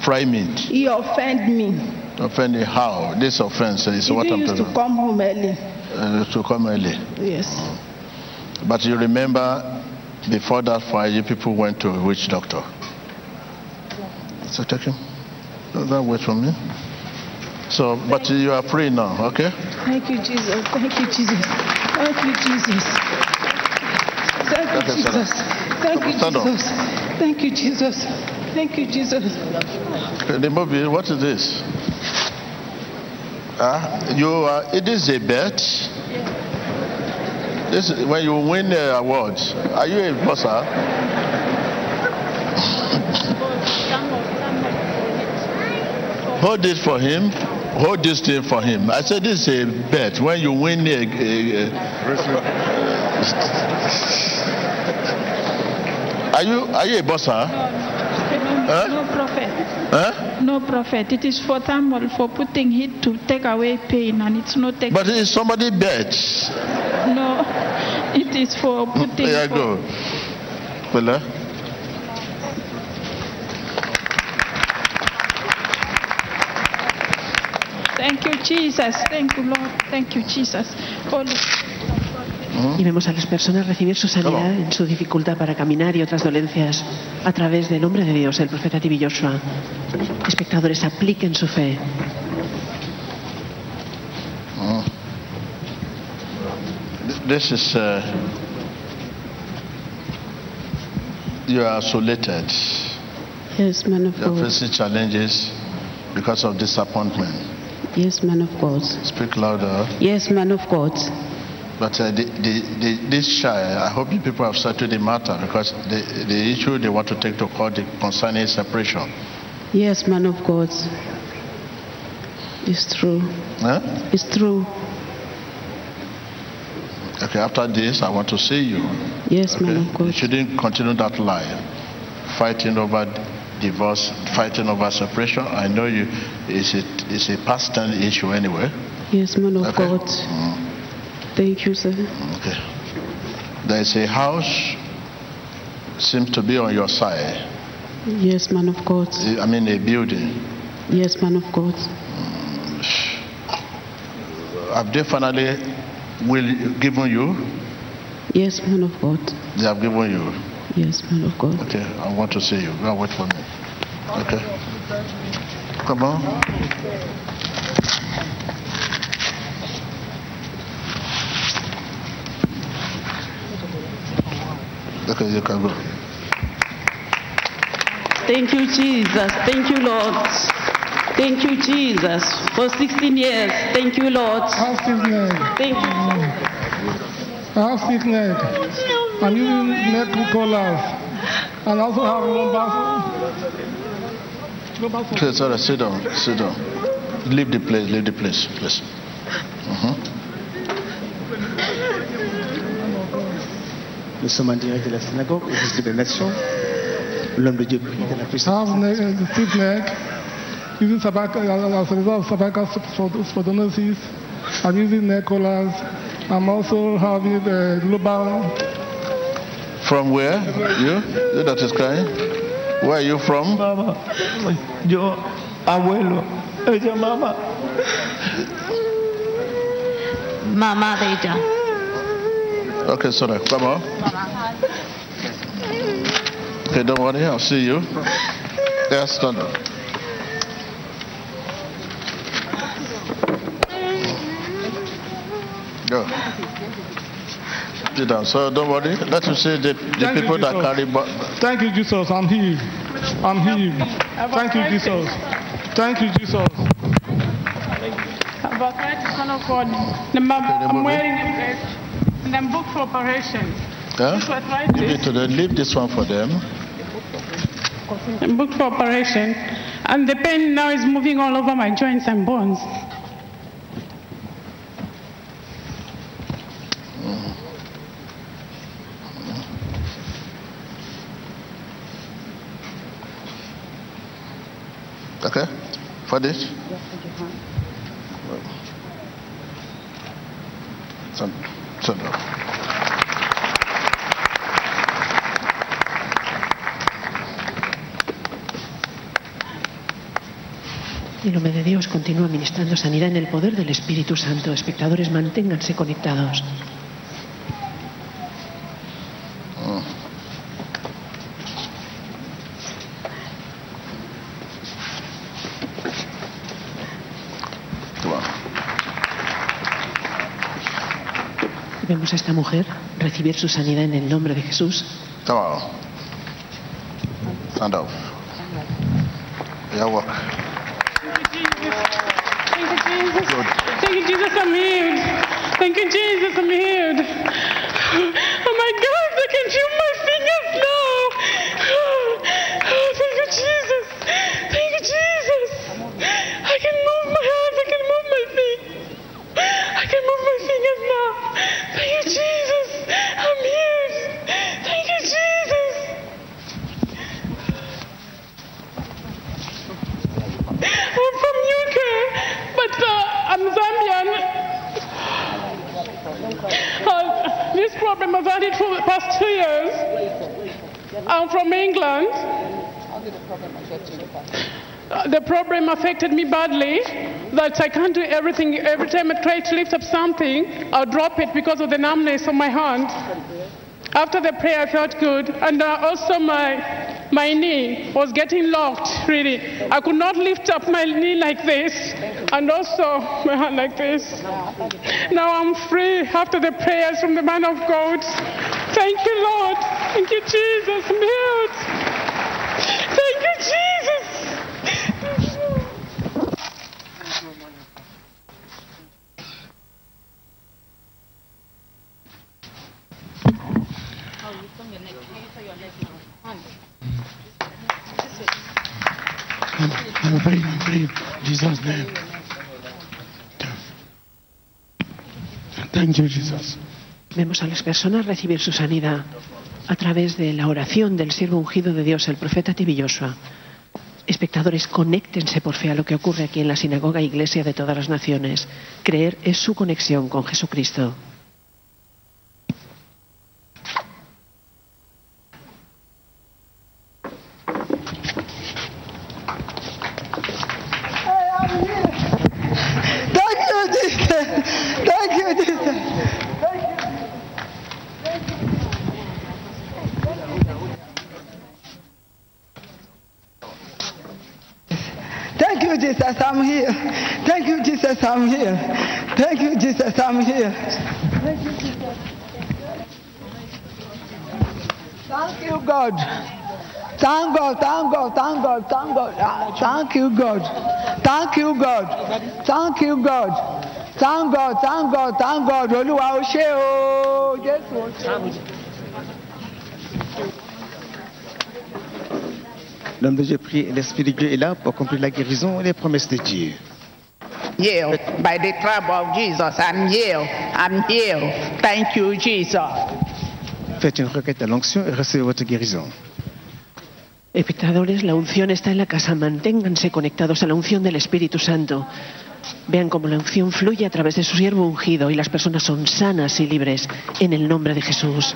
Fry meat. He offend me. Offending how? This offense is He what I'm used to come home early. uh, to come early. Yes. But you remember before that fight, you people went to a witch doctor. So take him. Don't don't wait for me. So, but you are free now, okay? Thank you, Jesus. Thank you, Jesus. Thank you, Jesus. Thank you, Okay, stand up. Jesus. Thank you, Stand up. Jesus. Thank you, Jesus. Thank you, Jesus. Uh, The movie, what is this? Ah, you are, it is a bet. This is when you win the awards. Are you a bosser? Hold it for him. Hold this thing for him. I said this is a bet. When you win a, a, a are you are you a bosser? Huh? No prophet. Huh? No prophet. It is for thermal for putting heat to take away pain, and it's not taking. But it's somebody bet. No, it is for putting. There you go. Bella. Thank you, Jesus. Thank you, Lord. Thank you, Jesus. Holy. Y vemos a las personas recibir su sanidad en su dificultad para caminar y otras dolencias a través del hombre de Dios, el profeta Tibi Joshua. Espectadores, apliquen su fe. Th- This is uh, you are isolated. Yes, man of You are God. facing challenges because of disappointment. Yes, man of God. Speak louder. Yes, man of God. But uh, the, the, the, this child, I hope you people have settled the matter because the, the issue they want to take to court concerning separation. Yes, man of God. It's true. Huh? It's true. Okay, after this, I want to see you. Yes, man of God. You shouldn't continue that lie, fighting over divorce, fighting over separation. I know you. It's a, it's a past tense issue anyway. Yes, man of Okay. God. Mm, Thank you, sir. okay. There is a house seems to be on your side. Yes, man of God. I mean, a building. Yes, man of God. Have they finally will given you? Yes, man of God. They have given you. Yes, man of God. Okay, I want to see you. Go and wait for me. Okay. Come on. Okay, you can go. Thank you, Jesus. Thank you, Lord. Thank you, Jesus. For 16 years. Thank you, Lord. I have leg. Thank you. I have sick leg. I'm using neck collars. And I also have lumbar. lumbar Okay, sorry, sit down, sit down. Leave the place, leave the place, please. Nous sommes en direct de la synagogue, au fils de la nation. L'homme de Dieu prie dans la I puissance. have neck, stiff neck. Using cervical, as a result of cervical spond- spondylosis. I'm using neck collars. I'm also having uh, lumbar. From where? You? You that is crying? Where are you from? Mama, yo, abuelo, ella mamá. Mamá de ella. Okay, sorry, come on. Okay, don't worry, I'll see you. Yes, stand up. Go. Sit down. So don't worry. Let me see the, the Thank you, people that Jesus. carry. Bo- Thank you, Jesus. I'm healed. I'm healed. Thank you, Jesus. Thank you, Jesus. About arthritis, man of God. I'm wearing a and I'm booked for operation. Huh? This arthritis. Leave it to them. Leave this one for them. Booked for operation. And the pain now is moving all over my joints and bones. Okay, for this? De Dios continúa ministrando sanidad en el poder del Espíritu Santo. Espectadores, manténganse conectados. Vemos a esta mujer recibir su sanidad en el nombre de Jesús. Toma. Stand up. Thank you, Jesus, I'm healed. Thank you, Jesus, I'm healed. Oh my God, I can feel my fingers now. Oh, thank you, Jesus. Thank you, Jesus. I can move my hands, I can move my feet. I can move my fingers now. Thank you, Jesus. I'm healed. Thank you, Jesus. I'm from UK, but uh, I'm Zambian. Uh, this problem I've had it for the past two years. I'm from England. Uh, the problem affected me badly that I can't do everything. Every time I try to lift up something, I'll drop it because of the numbness of my hand. After the prayer, I felt good, and uh, also my my knee was getting locked. Really, I could not lift up my knee like this, and also my hand like this. Now I'm free after the prayers from the man of God. Thank you, Lord. Thank you, Jesus. I'm healed. Thank you, Jesus. I'm praying, I'm praying. Jesus' name. Thank you, Jesus. Vemos a las personas recibir su sanidad a través de la oración del siervo ungido de Dios, el profeta Tibi Joshua. Espectadores, conéctense por fe a lo que ocurre aquí en la sinagoga iglesia de todas las naciones. Creer es su conexión con Jesucristo. Jesus. I'm here. Thank you, Jesus. I'm here. Thank you, Jesus. I'm here. Thank you, Jesus. Thank God. Thank God, thank God, thank God, thank God. Thank you, God. Thank you, God. Thank you, God. Thank God, thank God, thank God. Olúwa o ṣé o. Jésù o. L'homme de Dieu prie et l'Esprit de Dieu est là pour accomplir la guérison et les promesses de Dieu. Healed by the tribe of Jesus. I'm healed. I'm healed. Thank you, Jesus. Faites une requête à l'onction et recevez votre guérison. Espectadores, la unción está en la casa. Manténganse conectados a la unción del Espíritu Santo. Vean cómo la unción fluye a través de su siervo ungido y las personas son sanas y libres en el nombre de Jesús.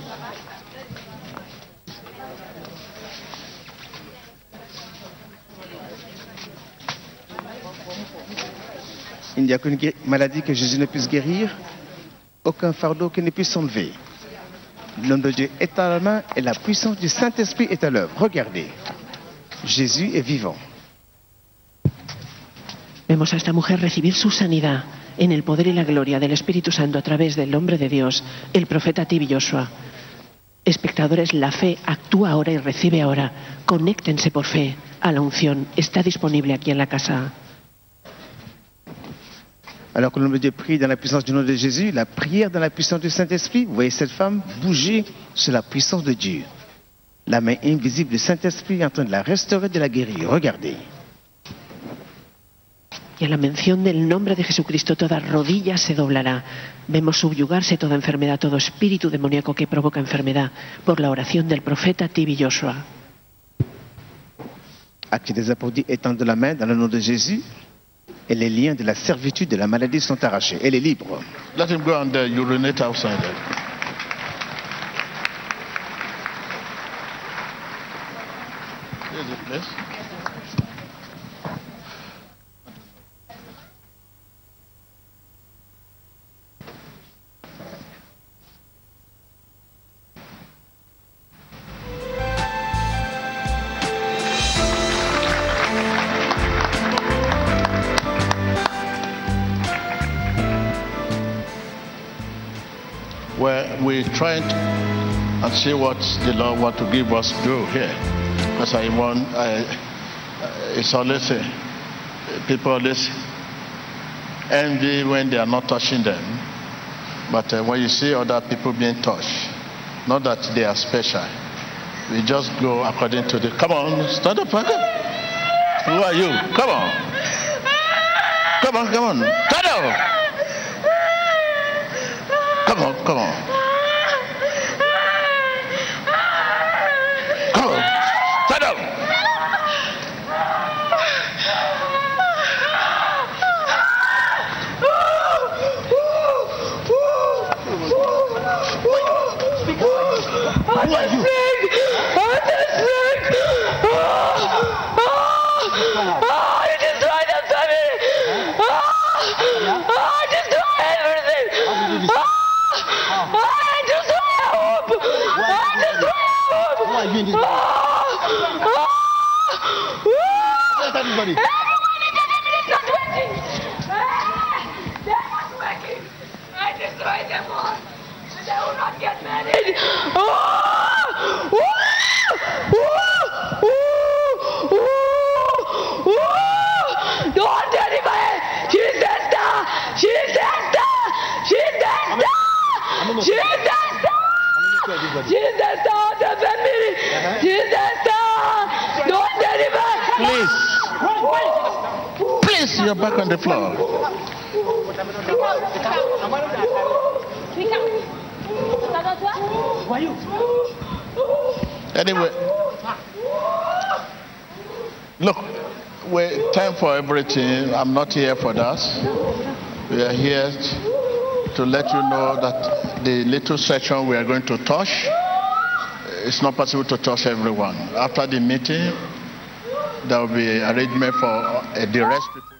Il n'y a qu'une maladie que Jésus ne puisse guérir, aucun fardeau qui ne puisse s'enlever. L'homme de Dieu est à la main et la puissance du Saint-Esprit est à l'œuvre. Regardez, Jésus est vivant. Vemos a esta mujer recibir su sanidad en el poder y la gloria del Espíritu Santo a través del hombre de Dios, el profeta Tibi Joshua. Espectadores, la fe actúa ahora y recibe ahora. Conéctense por fe a la unción. Está disponible aquí en la casa. Alors que l'homme de Dieu prie dans la puissance du nom de Jésus, la prière dans la puissance du Saint-Esprit, vous voyez cette femme bouger sur la puissance de Dieu. La main invisible du Saint-Esprit est en train de la restaurer, de la guérir. Regardez. Y a la mención del nombre de Jesucristo toda rodilla se doblará. Vemos subyugarse toda enfermedad, todo espíritu demoníaco que provoca enfermedad por la oración del profeta Tibi Joshua. à qui les applaudis étendent la main dans le nom de Jésus. Et les liens de la servitude de la maladie sont arrachés. Elle est libre. We tried and see what the Lord want to give us do here. Because I want, I, it's always, uh, people always envy when they are not touching them. But uh, when you see other people being touched, not that they are special, we just go according to the. Come on, stand up. Stand up. Who are you? Come on. Come on, come on. Stand up. Come on, come on. Come on. Stand up. I'm sick! I'm sick! Oh, oh, oh, you destroyed the family! Oh, oh, I destroyed everything! Oh, oh, I destroyed our hope! I destroyed our hope! Oh, oh, everybody. Everyone in the family is not working! Ah, They're not working! They're not working! I destroyed them all! They will not get married! Oh! Oh! Oh! Oh! Oh! Don't deliver! She's Esther! She's Esther! She's Esther! She's Esther! She's Esther of the family! She's Esther! Don't deliver! Please. Please, you're back on the floor. Anyway, look, we time for everything. I'm not here for that. We are here to let you know that the little section we are going to touch, it's not possible to touch everyone. After the meeting, there will be arrangement for the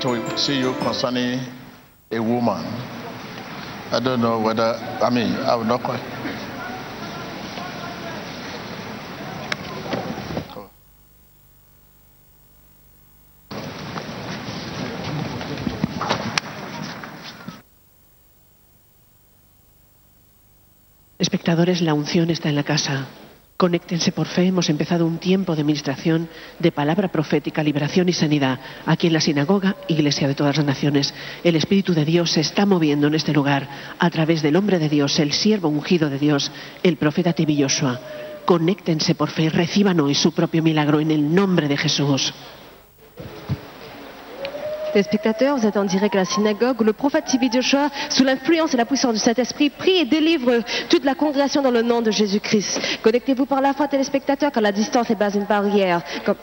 to see you concerning a woman. I don't know whether, I mean, I will not quite. Espectadores, la unción está en la casa. Conéctense por fe. Hemos empezado un tiempo de ministración, de palabra profética, liberación y sanidad aquí en la sinagoga, Iglesia de todas las naciones. El Espíritu de Dios se está moviendo en este lugar a través del hombre de Dios, el siervo ungido de Dios, el profeta Tibi Joshua. Conéctense por fe, reciban hoy su propio milagro en el nombre de Jesús. Téléspectateurs, vous êtes en direct à la synagogue le prophète Tibi Joshua, sous l'influence et la puissance du Saint-Esprit, prie et délivre toute la congrégation dans le nom de Jésus-Christ. Connectez-vous par la foi, téléspectateurs, car la distance n'est pas une barrière. Comme-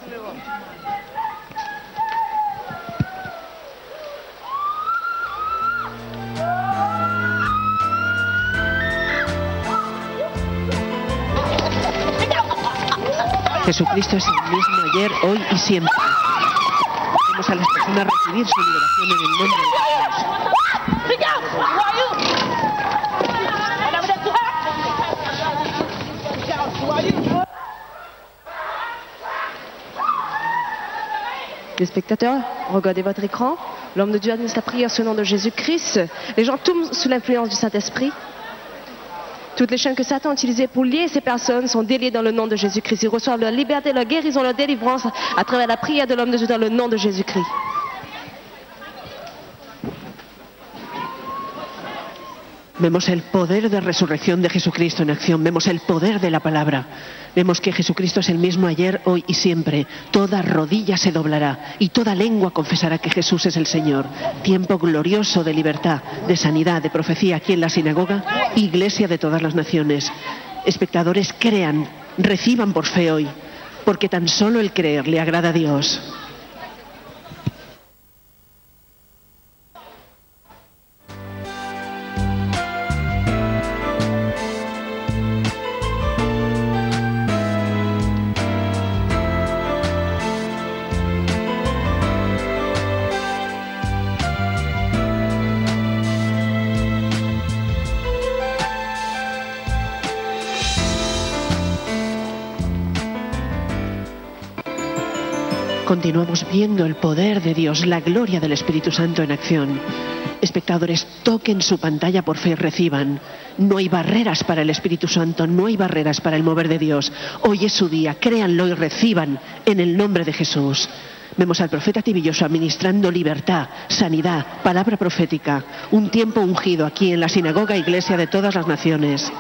Jesucristo es el mismo ayer, hoy y siempre. Les spectateurs, regardez votre écran. L'homme de Dieu annonce la prière au nom de Jésus-Christ. Les gens tombent sous l'influence du Saint-Esprit. Toutes les chaînes que Satan a utilisées pour lier ces personnes sont déliées dans le nom de Jésus-Christ. Ils reçoivent leur liberté, leur guérison, leur délivrance à travers la prière de l'homme de Dieu dans le nom de Jésus-Christ. Vemos el poder de resurrección de Jesucristo en acción, vemos el poder de la palabra, vemos que Jesucristo es el mismo ayer, hoy y siempre. Toda rodilla se doblará y toda lengua confesará que Jesús es el Señor. Tiempo glorioso de libertad, de sanidad, de profecía aquí en la sinagoga, iglesia de todas las naciones. Espectadores, crean, reciban por fe hoy, porque tan solo el creer le agrada a Dios. Continuamos viendo el poder de Dios, la gloria del Espíritu Santo en acción. Espectadores, toquen su pantalla por fe y reciban. No hay barreras para el Espíritu Santo, no hay barreras para el mover de Dios. Hoy es su día, créanlo y reciban en el nombre de Jesús. Vemos al profeta Tibilloso administrando libertad, sanidad, palabra profética, un tiempo ungido aquí en la sinagoga iglesia de todas las naciones.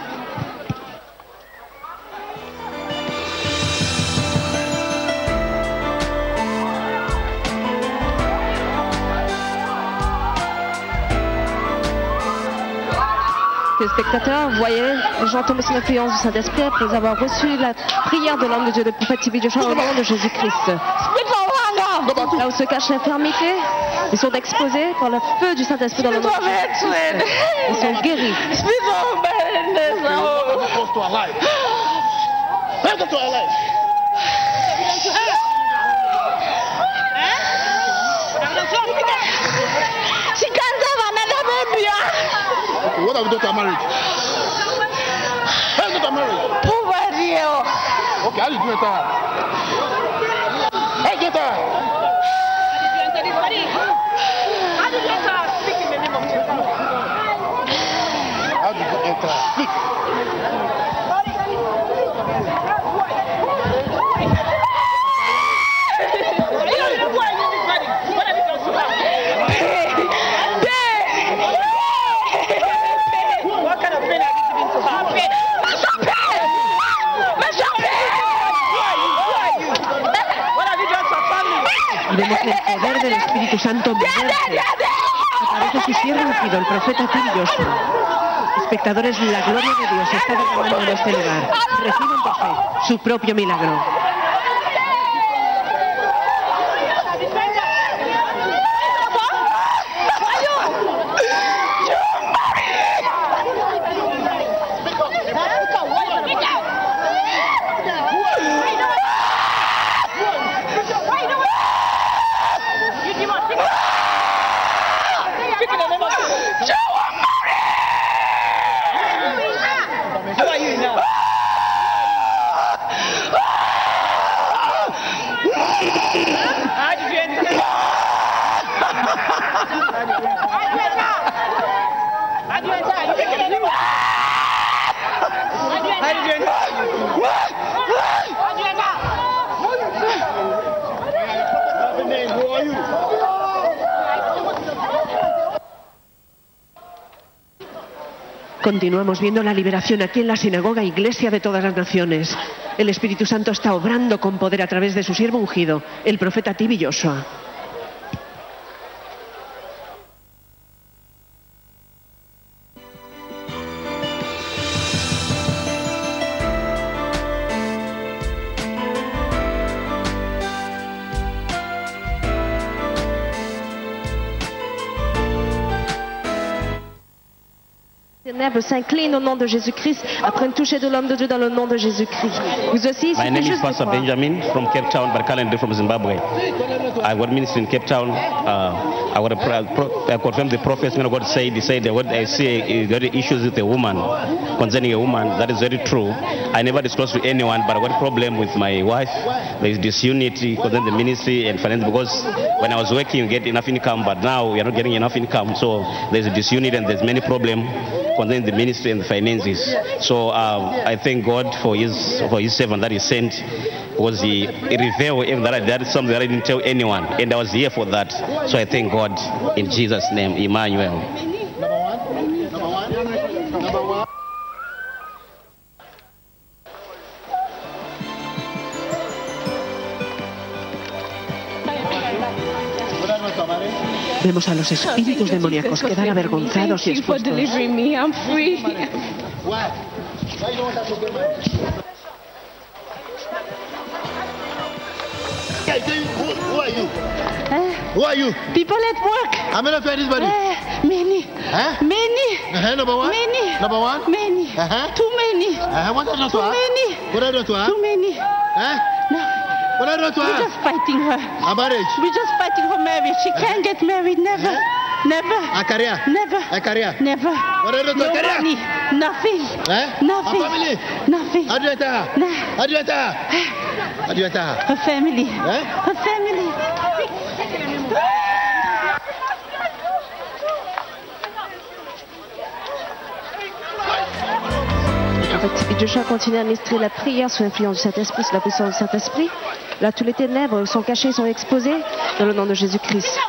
Téléspectateurs, vous voyez, les gens tombent sous l'influence du Saint-Esprit après avoir reçu la prière de l'homme de Dieu, le prophète Tibi Joshua, au nom de Jésus-Christ. Là où se cache l'infirmité, ils sont exposés par le feu du Saint-Esprit dans le nom de. Ils sont guéris. What have you done to her marriage? How have you done to her marriage? Poverty. Okay, how did you enter her? How did you enter her? How did you enter her? Speak. What Y vemos el poder del Espíritu Santo moverse. Aparece su siervo ungido, el profeta Tibilloso. Espectadores, la gloria de Dios está derramando en este lugar. Reciban por fe su propio milagro. Who are you now? How did you enter? How did you enter? How did you enter? You take it anyway. How did you enter? How did you enter? Who are you? Continuamos viendo la liberación aquí en la sinagoga iglesia de todas las naciones. El Espíritu Santo está obrando con poder a través de su siervo ungido, el profeta Tibi Joshua. Ténèbres s'inclinent au nom de Jésus-Christ après une toucher de l'homme de Dieu dans le nom de Jésus-Christ. Vous aussi, My name is Pastor. Benjamin from Cape Town, but currently from Zimbabwe. I got ministry in Cape Town. Uh, I pro- I confirmed the prophets when God said, He said, that what I see is got issues with a woman, concerning a woman. That is very true. I never disclosed to anyone, but I got a problem with my wife. There is disunity concerning the ministry and finance because when I was working, you get enough income, but now we are not getting enough income. So there's a disunity and there's many problems concerning the ministry and the finances. So um, I thank God for His for His servant that He sent, because He, he revealed even that I did something that I didn't tell anyone, and I was here for that. So I thank God in Jesus' name, Emmanuel. Vemos a los espíritus demoníacos quedar avergonzados y expuestos. Who, who are you? Who are you? People at work. How many of you are this body? many. Huh? Many. Uh-huh, number one? Many. Number one? Many. Uh-huh. Too many. Uh-huh. What are you Too many. What are you doing? Too many. Huh? We're just fighting her. A marriage? We're just fighting her marriage. She can't get married. Never. Never. A career? Never. A career? Never. What are you doing? No career? money. Nothing. Eh? Nothing. A family? Nothing. How do you enter her? How do you enter her? How do you enter her? Her family. Eh? Her family. En fait, Joshua continue à administrer la prière sous l'influence du Saint-Esprit, sous la puissance du Saint-Esprit. Là, tous les ténèbres sont cachées, sont exposées dans le nom de Jésus-Christ.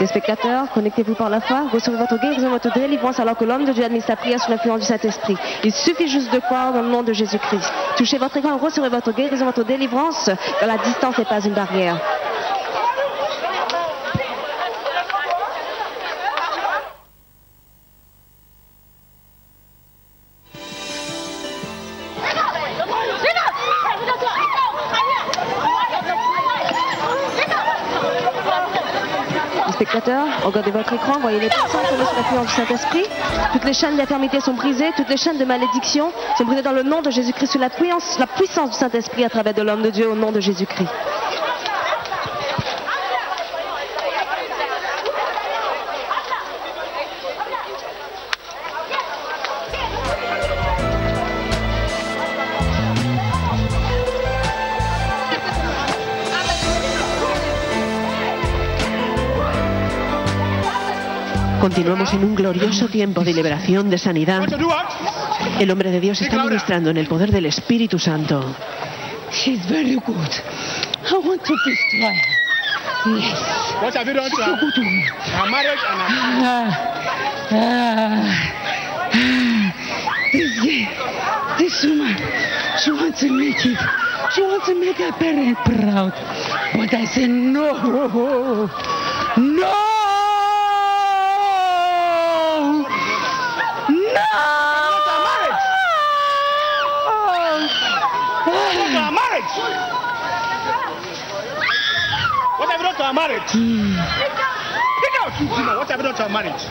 Les spectateurs, connectez-vous par la foi, recevez votre guérison, votre délivrance alors que l'homme de Dieu administre la prière sous l'influence du Saint-Esprit. Il suffit juste de croire dans le nom de Jésus-Christ. Touchez votre écran, recevez votre guérison, votre délivrance, car la distance n'est pas une barrière. Regardez votre écran, voyez les personnes tomber sous l'influence du Saint-Esprit. Toutes les chaînes d'infirmité sont brisées, toutes les chaînes de malédiction sont brisées dans le nom de Jésus-Christ, sous la puissance, la puissance du Saint-Esprit à travers de l'homme de Dieu au nom de Jésus-Christ. Continuamos en un glorioso tiempo de liberación, de sanidad. El hombre de Dios está ministrando en el poder del Espíritu Santo. She's very good. I want to destroy her. Yes. What have you done to She's so her? good. Her marriage and her... Ah, ah. this, this woman, she wants to make it. She wants to make her parents proud. But I say no. No. Marriage! What have you done to our marriage? Speak out, you demon. What have you done to our marriage?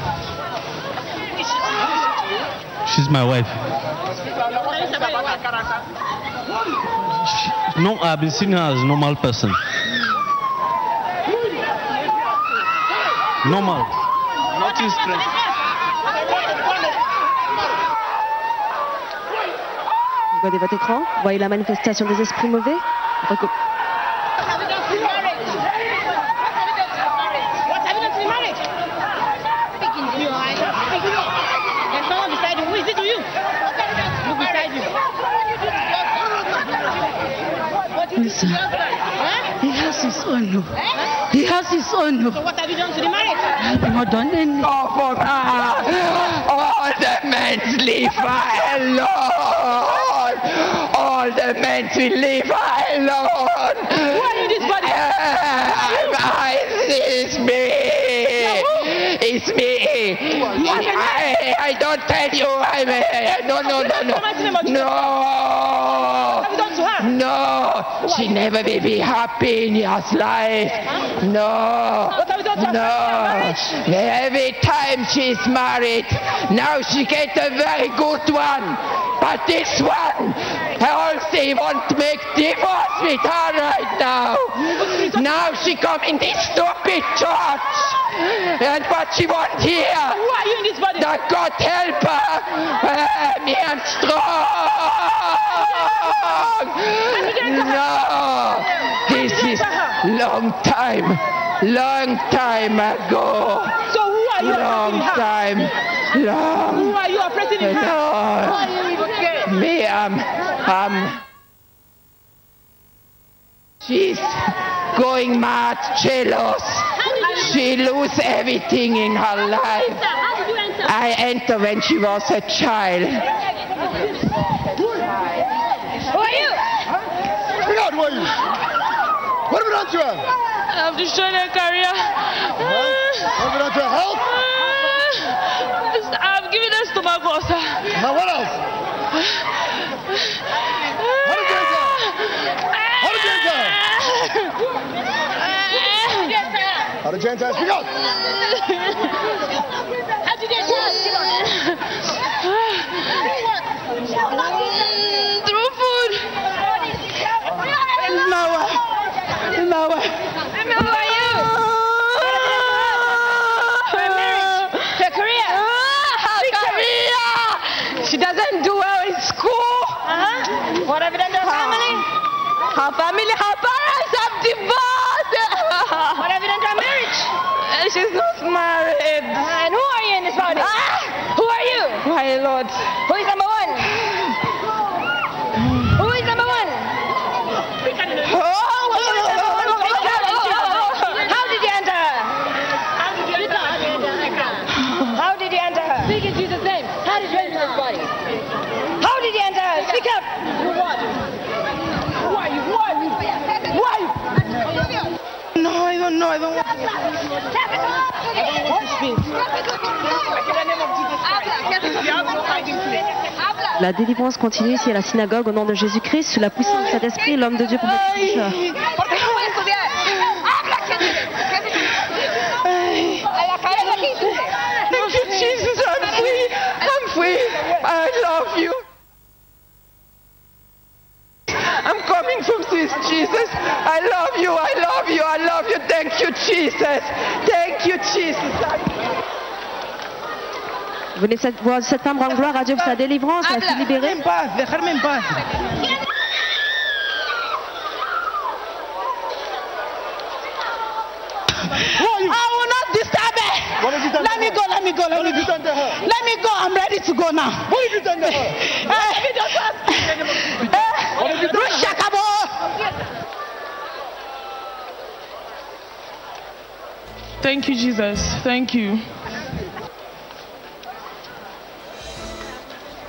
She's my wife. No, I've been seeing her as a normal person. Normal. Nothing strange. Regardez votre écran, voyez la manifestation des esprits mauvais. Reco- What have you done to the marriage? Speaking to you, I speaking. There's someone beside you. Who is it to you? Look beside you. What is Listen. Huh? He has his honor. He has his honor. So what have you done to the marriage? I've not done any. Oh, for God. All the men leave her alone. All the men to leave alone. Who are this body? I is me. It's me. I, I don't tell you. I'm a, no, no, no, no. No. No. She never will be happy in your life. No. No. Every time she's married, now she get a very good one. But this one, I also want to make divorce with her right now. Now she come in this stupid church. And what she want here? Who are you in this body? That God help her. Uh, me I'm strong. No. This is long time. Long time ago. So who are you Long time. Long. Who are you operating in her? No. Me, I'm, I'm. She's going mad, jealous. She lose everything in her life. I enter when she was a child. Who are you? Speak out, who are you? What have you done to her? I've destroyed her career. What have you done to her health? I've given her stomach ulcer. Now what else? How did you enter? How did you enter? How did you enter? Speak out. How did you Through food. Mawa. Mawa. Who are you? Her marriage. Her career. Her career. She doesn't do well in school. Uh-huh. What have you done to her family? Her family, her parents have divorced. What have you done to her marriage? She's not married. And who are you in this body? Ah! Who are you? My Lord. Want La délivrance continue ici à la synagogue au nom de Jésus-Christ, sous la puissance du Saint-Esprit, l'homme de Dieu prophétique Joshua. Thank you, Jesus. I'm free. I'm free. I love you. I'm coming from this, Jesus. I love you. I love you. I love you. Thank you, Jesus. Thank you, Jesus. Venez cette- voir cette femme rendre gloire à Dieu pour sa délivrance. Déjame en paz. I will not disturb her. Let me go, let me go, let me go. Let me go, I'm ready to go now. What you her? What have you done to her? Rushakabo. Thank you, Jesus. Thank you.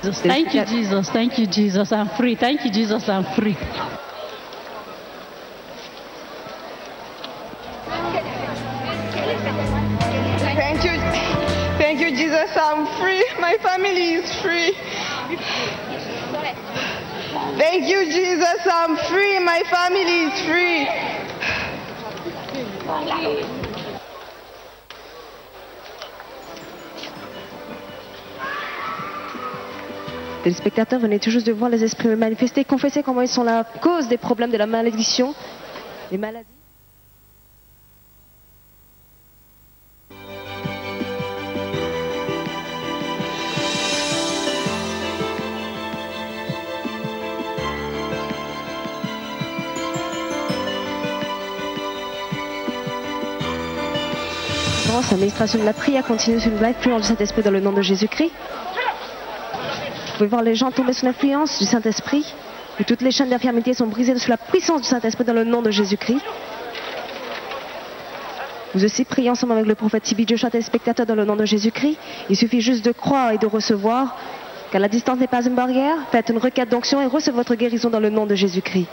Thank you, Jesus. Thank you, Jesus. I'm free. Thank you, Jesus. I'm free. Thank you. Thank you, Jesus. I'm free. My family is free. Thank you, Jesus. I'm free. My family is free. Les spectateurs venaient tout de voir les esprits manifester, confesser comment ils sont la cause des problèmes de la malédiction, les maladies. L'administration de la prière continue sous l'influence du Saint-Esprit dans le nom de Jésus-Christ. Vous pouvez voir les gens tomber sous l'influence du Saint-Esprit, toutes les chaînes d'infirmité sont brisées sous la puissance du Saint-Esprit dans le nom de Jésus-Christ. Vous aussi priez ensemble avec le prophète Tibi Joshua, téléspectateurs, dans le nom de Jésus-Christ. Il suffit juste de croire et de recevoir, car la distance n'est pas une barrière. Faites une requête d'onction et recevez votre guérison dans le nom de Jésus-Christ.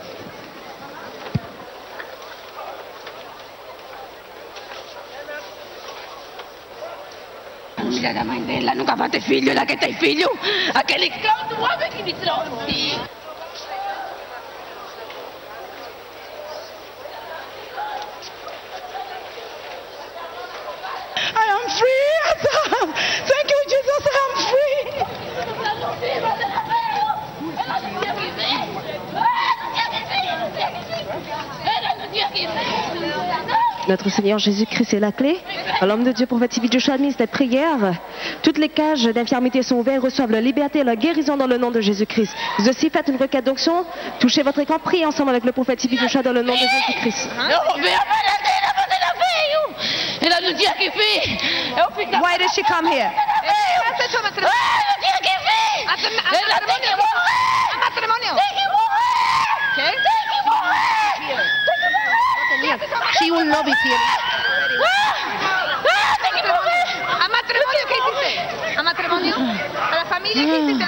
Famiglia da Mandela, nunca fate figlio da che tai figlio. A che li cauto uomini che mi trovi. I am free. Thank you, Jesus. I am free. Notre Seigneur Jésus-Christ est la clé. L'homme de Dieu, prophète Sylvie Joshua, administre les prières. Toutes les cages d'infirmité sont ouvertes, reçoivent la liberté et la guérison dans le nom de Jésus-Christ. Vous aussi faites une requête d'onction. Touchez votre écran, priez ensemble avec le prophète Sylvie Joshua dans le nom de Jésus-Christ. Why did she come here? She will not be here. ¿A matrimonio qué hiciste? ¿A matrimonio? ¿A la familia qué hiciste?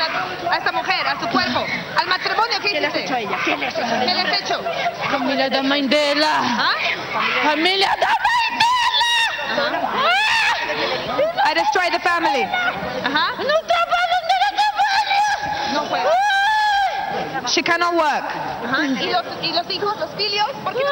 A esta mujer, a su cuerpo. ¿Al matrimonio qué hiciste? ¿Qué le has hecho a ella? ¿Qué le has hecho? ¿Qué le has hecho? Famiglia da Mandela. ¿Ah? Famiglia da I destroy the family. Ajá. No trabajo de la. No puede. She cannot work. Ajá. ¿Y los, y los hijos, los filios? ¿Por qué no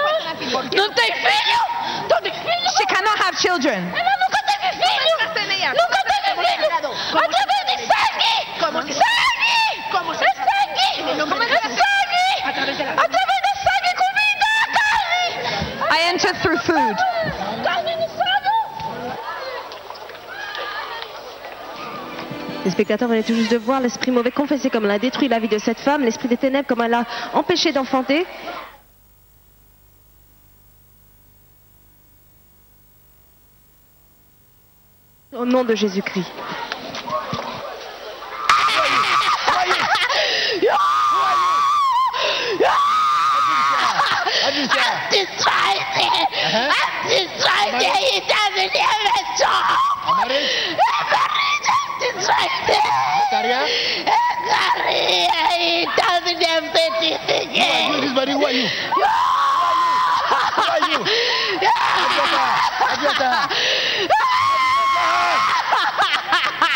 pueden tener hijos? No te filho. No te filho. She cannot have children. Ela nunca teve filho. Nunca teve filho. Através de sangue. ¿Cómo se- Sangue. ¿Cómo se- É sangue. La- sangue. Através de la- sangue, comida, carne. I enter through food. Les spectateurs venaient tout juste de voir l'esprit mauvais confesser comme elle a détruit la vie de cette femme, l'esprit des ténèbres comme elle a empêché d'enfanter. Au nom de Jésus-Christ.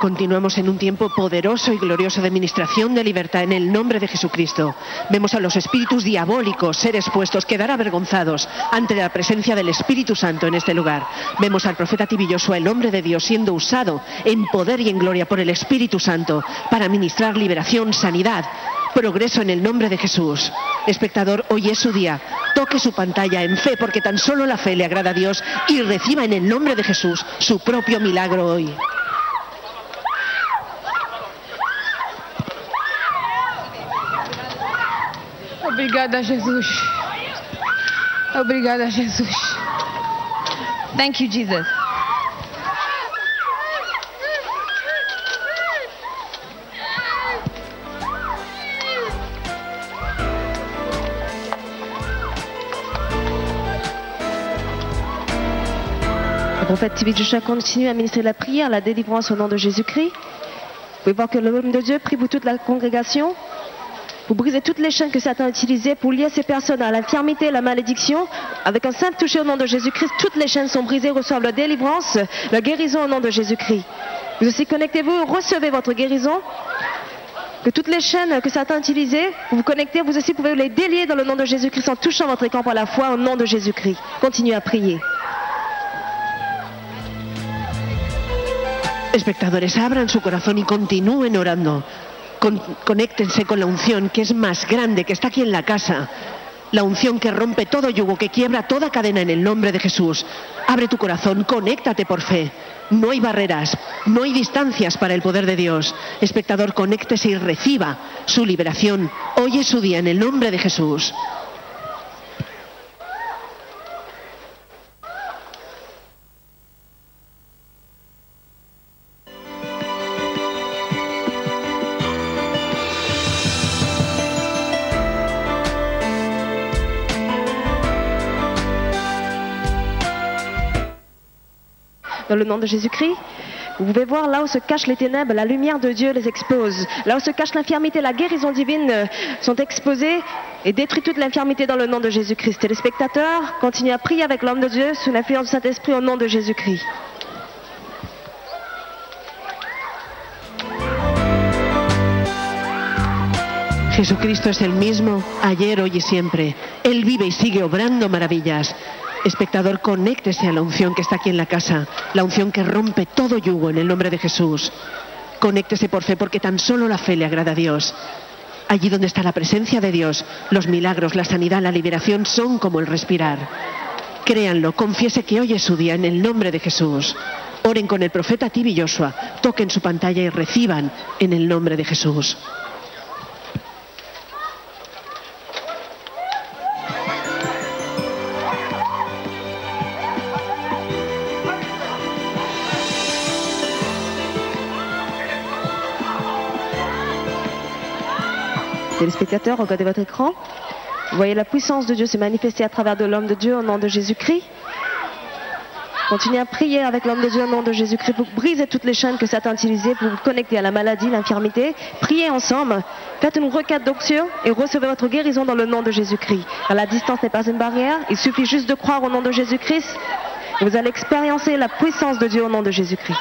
Continuamos en un tiempo poderoso y glorioso de administración de libertad en el nombre de Jesucristo. Vemos a los espíritus diabólicos ser expuestos, quedar avergonzados ante la presencia del Espíritu Santo en este lugar. Vemos al profeta Tibilloso, el hombre de Dios, siendo usado en poder y en gloria por el Espíritu Santo para ministrar liberación, sanidad, progreso en el nombre de Jesús. Espectador, hoy es su día. Toque su pantalla en fe porque tan solo la fe le agrada a Dios y reciba en el nombre de Jesús su propio milagro hoy. Obrigada, Jesus. Obrigada, Jesus. Thank you, Jesus. Le prophète Tibi Joshua continue à ministrer la prière, la délivrance au nom de Jésus-Christ. Vous pouvez voir que l'homme de Dieu prie pour toute la congrégation. Vous brisez toutes les chaînes que Satan a pour lier ces personnes à l'infirmité, la malédiction. Avec un simple toucher au nom de Jésus-Christ, toutes les chaînes sont brisées, reçoivent la délivrance, la guérison au nom de Jésus-Christ. Vous aussi connectez-vous, recevez votre guérison. Que toutes les chaînes que Satan a vous vous connectez, vous aussi pouvez les délier dans le nom de Jésus-Christ en touchant votre écran par la foi au nom de Jésus-Christ. Continuez à prier. Orando. Con- conéctense con la unción que es más grande, que está aquí en la casa. La unción que rompe todo yugo, que quiebra toda cadena en el nombre de Jesús. Abre tu corazón, conéctate por fe. No hay barreras, no hay distancias para el poder de Dios. Espectador, conéctese y reciba su liberación. Hoy es su día en el nombre de Jesús. Dans le nom de Jésus-Christ. Vous pouvez voir là où se cachent les ténèbres, la lumière de Dieu les expose. Là où se cache l'infirmité, la guérison divine euh, sont exposées et détruit toute l'infirmité dans le nom de Jésus-Christ. Téléspectateurs, continuez à prier avec l'homme de Dieu sous l'influence du Saint-Esprit au nom de Jésus-Christ. Jesucristo es el mismo ayer, hoy y siempre. Él vive y sigue obrando maravillas. Espectador, conéctese a la unción que está aquí en la casa, la unción que rompe todo yugo en el nombre de Jesús. Conéctese por fe, porque tan solo la fe le agrada a Dios. Allí donde está la presencia de Dios, los milagros, la sanidad, la liberación son como el respirar. Créanlo, confiese que hoy es su día en el nombre de Jesús. Oren con el profeta Tibi Joshua, toquen su pantalla y reciban en el nombre de Jesús. Téléspectateurs, regardez votre écran. Vous voyez la puissance de Dieu se manifester à travers de l'homme de Dieu au nom de Jésus-Christ. Continuez à prier avec l'homme de Dieu au nom de Jésus-Christ pour briser toutes les chaînes que Satan a utilisées pour vous connecter à la maladie, l'infirmité. Priez ensemble, faites une requête d'onction et recevez votre guérison dans le nom de Jésus-Christ. La distance n'est pas une barrière, il suffit juste de croire au nom de Jésus-Christ vous allez expérimenter la puissance de Dieu au nom de Jésus-Christ.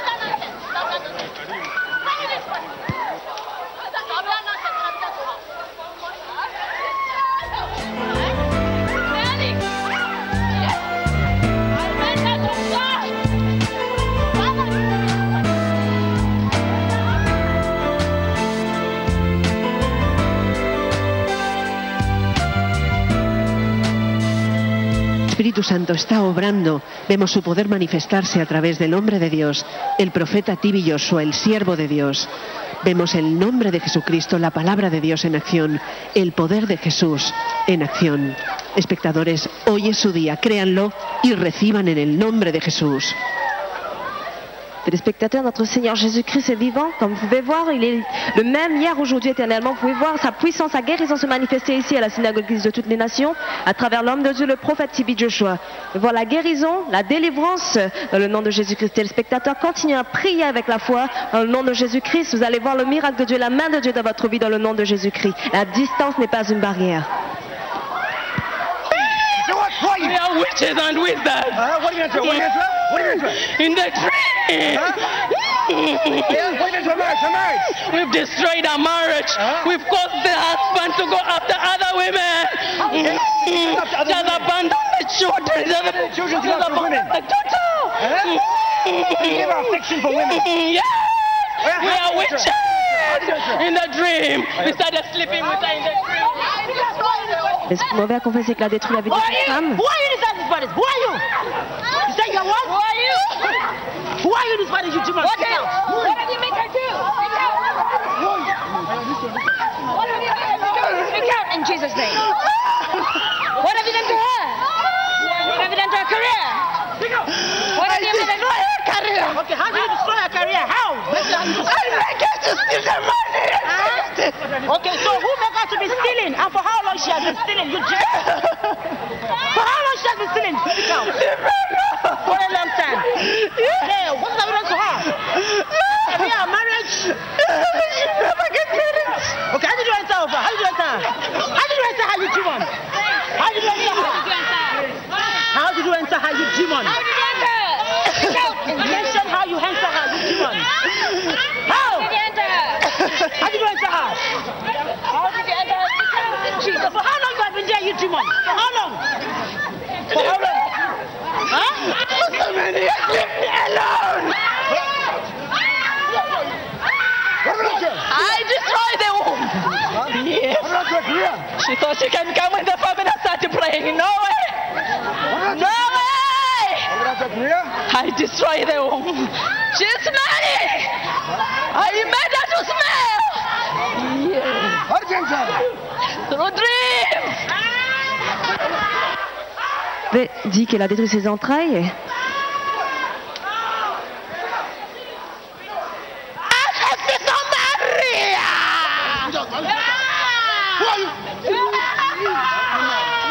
Espíritu Santo está obrando. Vemos su poder manifestarse a través del hombre de Dios, el profeta Tibi Joshua, el siervo de Dios. Vemos el nombre de Jesucristo, la palabra de Dios en acción, el poder de Jesús en acción. Espectadores, hoy es su día, créanlo y reciban en el nombre de Jesús. Téléspectateurs, notre Seigneur Jésus-Christ est vivant. Comme vous pouvez voir, il est le même hier, aujourd'hui, éternellement. Vous pouvez voir sa puissance, sa guérison se manifester ici à la synagogue de toutes les nations, à travers l'homme de Dieu, le prophète Tibi Joshua. Vous pouvez voir la guérison, la délivrance dans le nom de Jésus-Christ. Téléspectateurs, continuez à prier avec la foi dans le nom de Jésus-Christ. Vous allez voir le miracle de Dieu, la main de Dieu dans votre vie dans le nom de Jésus-Christ. La distance n'est pas une barrière. We are witches and wizards. what are you going to do? What are you going to do? What are you going to do? In the dream. Yeah, what are you going? Marriage, marriage. We've destroyed our marriage. We've caused the husband to go after other women. Just abandon the children. Just Children to go after women. the daughter. You have affection for women. Mm, yes. We are do you do it? witches. In the dream. We started sleeping with her in the dream. Est-ce que vous m'avez confessé qu'il a détruit la vie de Who are cette you? femme Who are you in this bodies? Who are you? You say you're what? Who are you? Are you this bodies, you demon? What did- what did you make her do? What have you made her do? Speak out in Jesus' name. What have you done to her? What have you done to her career? What have you made her her career? Okay, how did you destroy her career? How? I make her to steal the money. Okay, so who make her to be stealing? And for how long she has been stealing? You just... For how long she has been stealing? Speak out. For a long time. Yeah, what have you done to her? You marriage? She never get married. Okay, how did you enter over? How did you enter? How did you enter her, you demon? How did you enter her? How did you enter her, you demon? How did you enter? Mention how you enter her, you demon. How? How did you enter her? How did you enter her? How did you enter her? Jesus, for how long you have been there, you demon? How long? For how long? Huh? So many years, leave me alone. I destroyed the womb. Yes. She thought she can come with the family and start praying. No way. No way. I destroyed the womb. She's smelling. I made her to smell. Yes. Through dreams. Ve- dit qu'elle a détruit ses entrailles.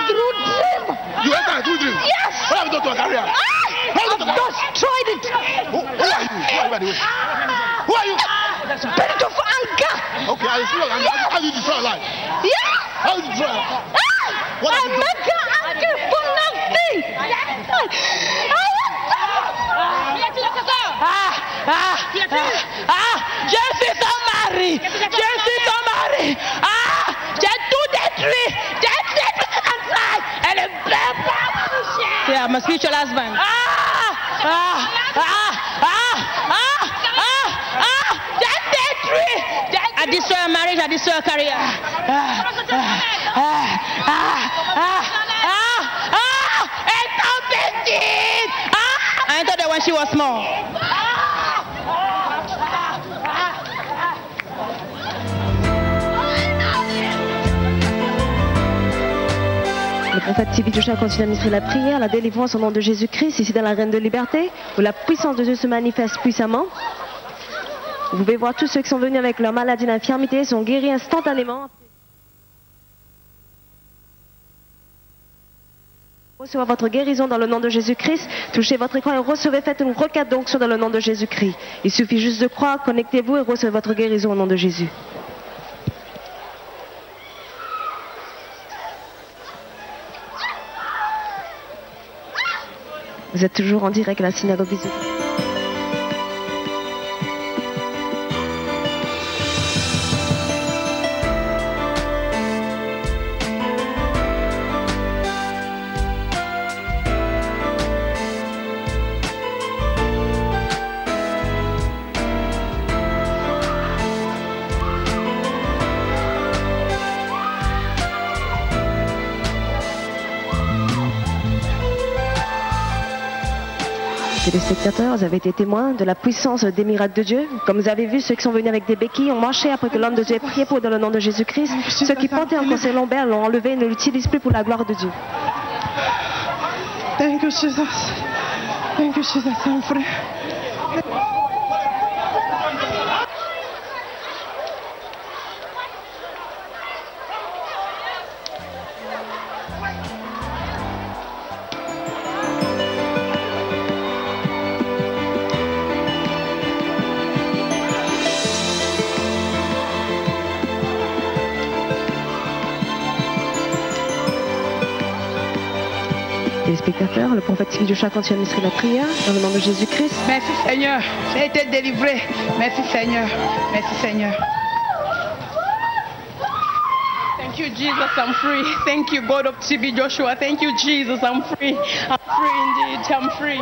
Through dream. You enter through dream. Yes. What have you done to her career? I destroyed it. are you, by the way? Who are you? Spirit of anger. Okay, I see. How how you destroy your life? Yeah. How you destroy your life? What I have you done? angry for nothing. Ah, ah, ah, ah, je suis ton mari. Je suis ton mari. Ah, j'ai tout détruit. J'ai détruit ton travail. Elle est belle. Yeah, my spiritual husband. Ah, ah, ah, ah, I destroy your career. ah, ah. Le prophète continue à administrer la prière, la délivrance au nom de Jésus-Christ, ici dans la reine de liberté, où la puissance de Dieu se manifeste puissamment. Vous pouvez voir tous ceux qui sont venus avec leur maladie et l'infirmité sont guéris instantanément. Recevez votre guérison dans le nom de Jésus-Christ. Touchez votre écran et recevez, faites une requête d'onction dans le nom de Jésus-Christ. Il suffit juste de croire, connectez-vous et recevez votre guérison au nom de Jésus. Vous êtes toujours en direct à la synagogue des Téléspectateurs, vous avez été témoins de la puissance des miracles de Dieu. Comme vous avez vu, ceux qui sont venus avec des béquilles ont marché après que l'homme de Dieu ait prié pour dans le nom de Jésus-Christ. Ceux qui portaient encore ses lombaires l'ont enlevé et ne l'utilisent plus pour la gloire de Dieu. Thank you, Jesus. Thank you, Jesus. I'm free. Le prophète Sylvie Joshua continue à administrer la prière dans le nom de Jésus-Christ. Merci Seigneur. J'ai été délivré. Merci Seigneur. Merci Seigneur. Thank you, Jesus, I'm free. Thank you, God of TB Joshua. Thank you, Jesus, I'm free. I'm free indeed. I'm free.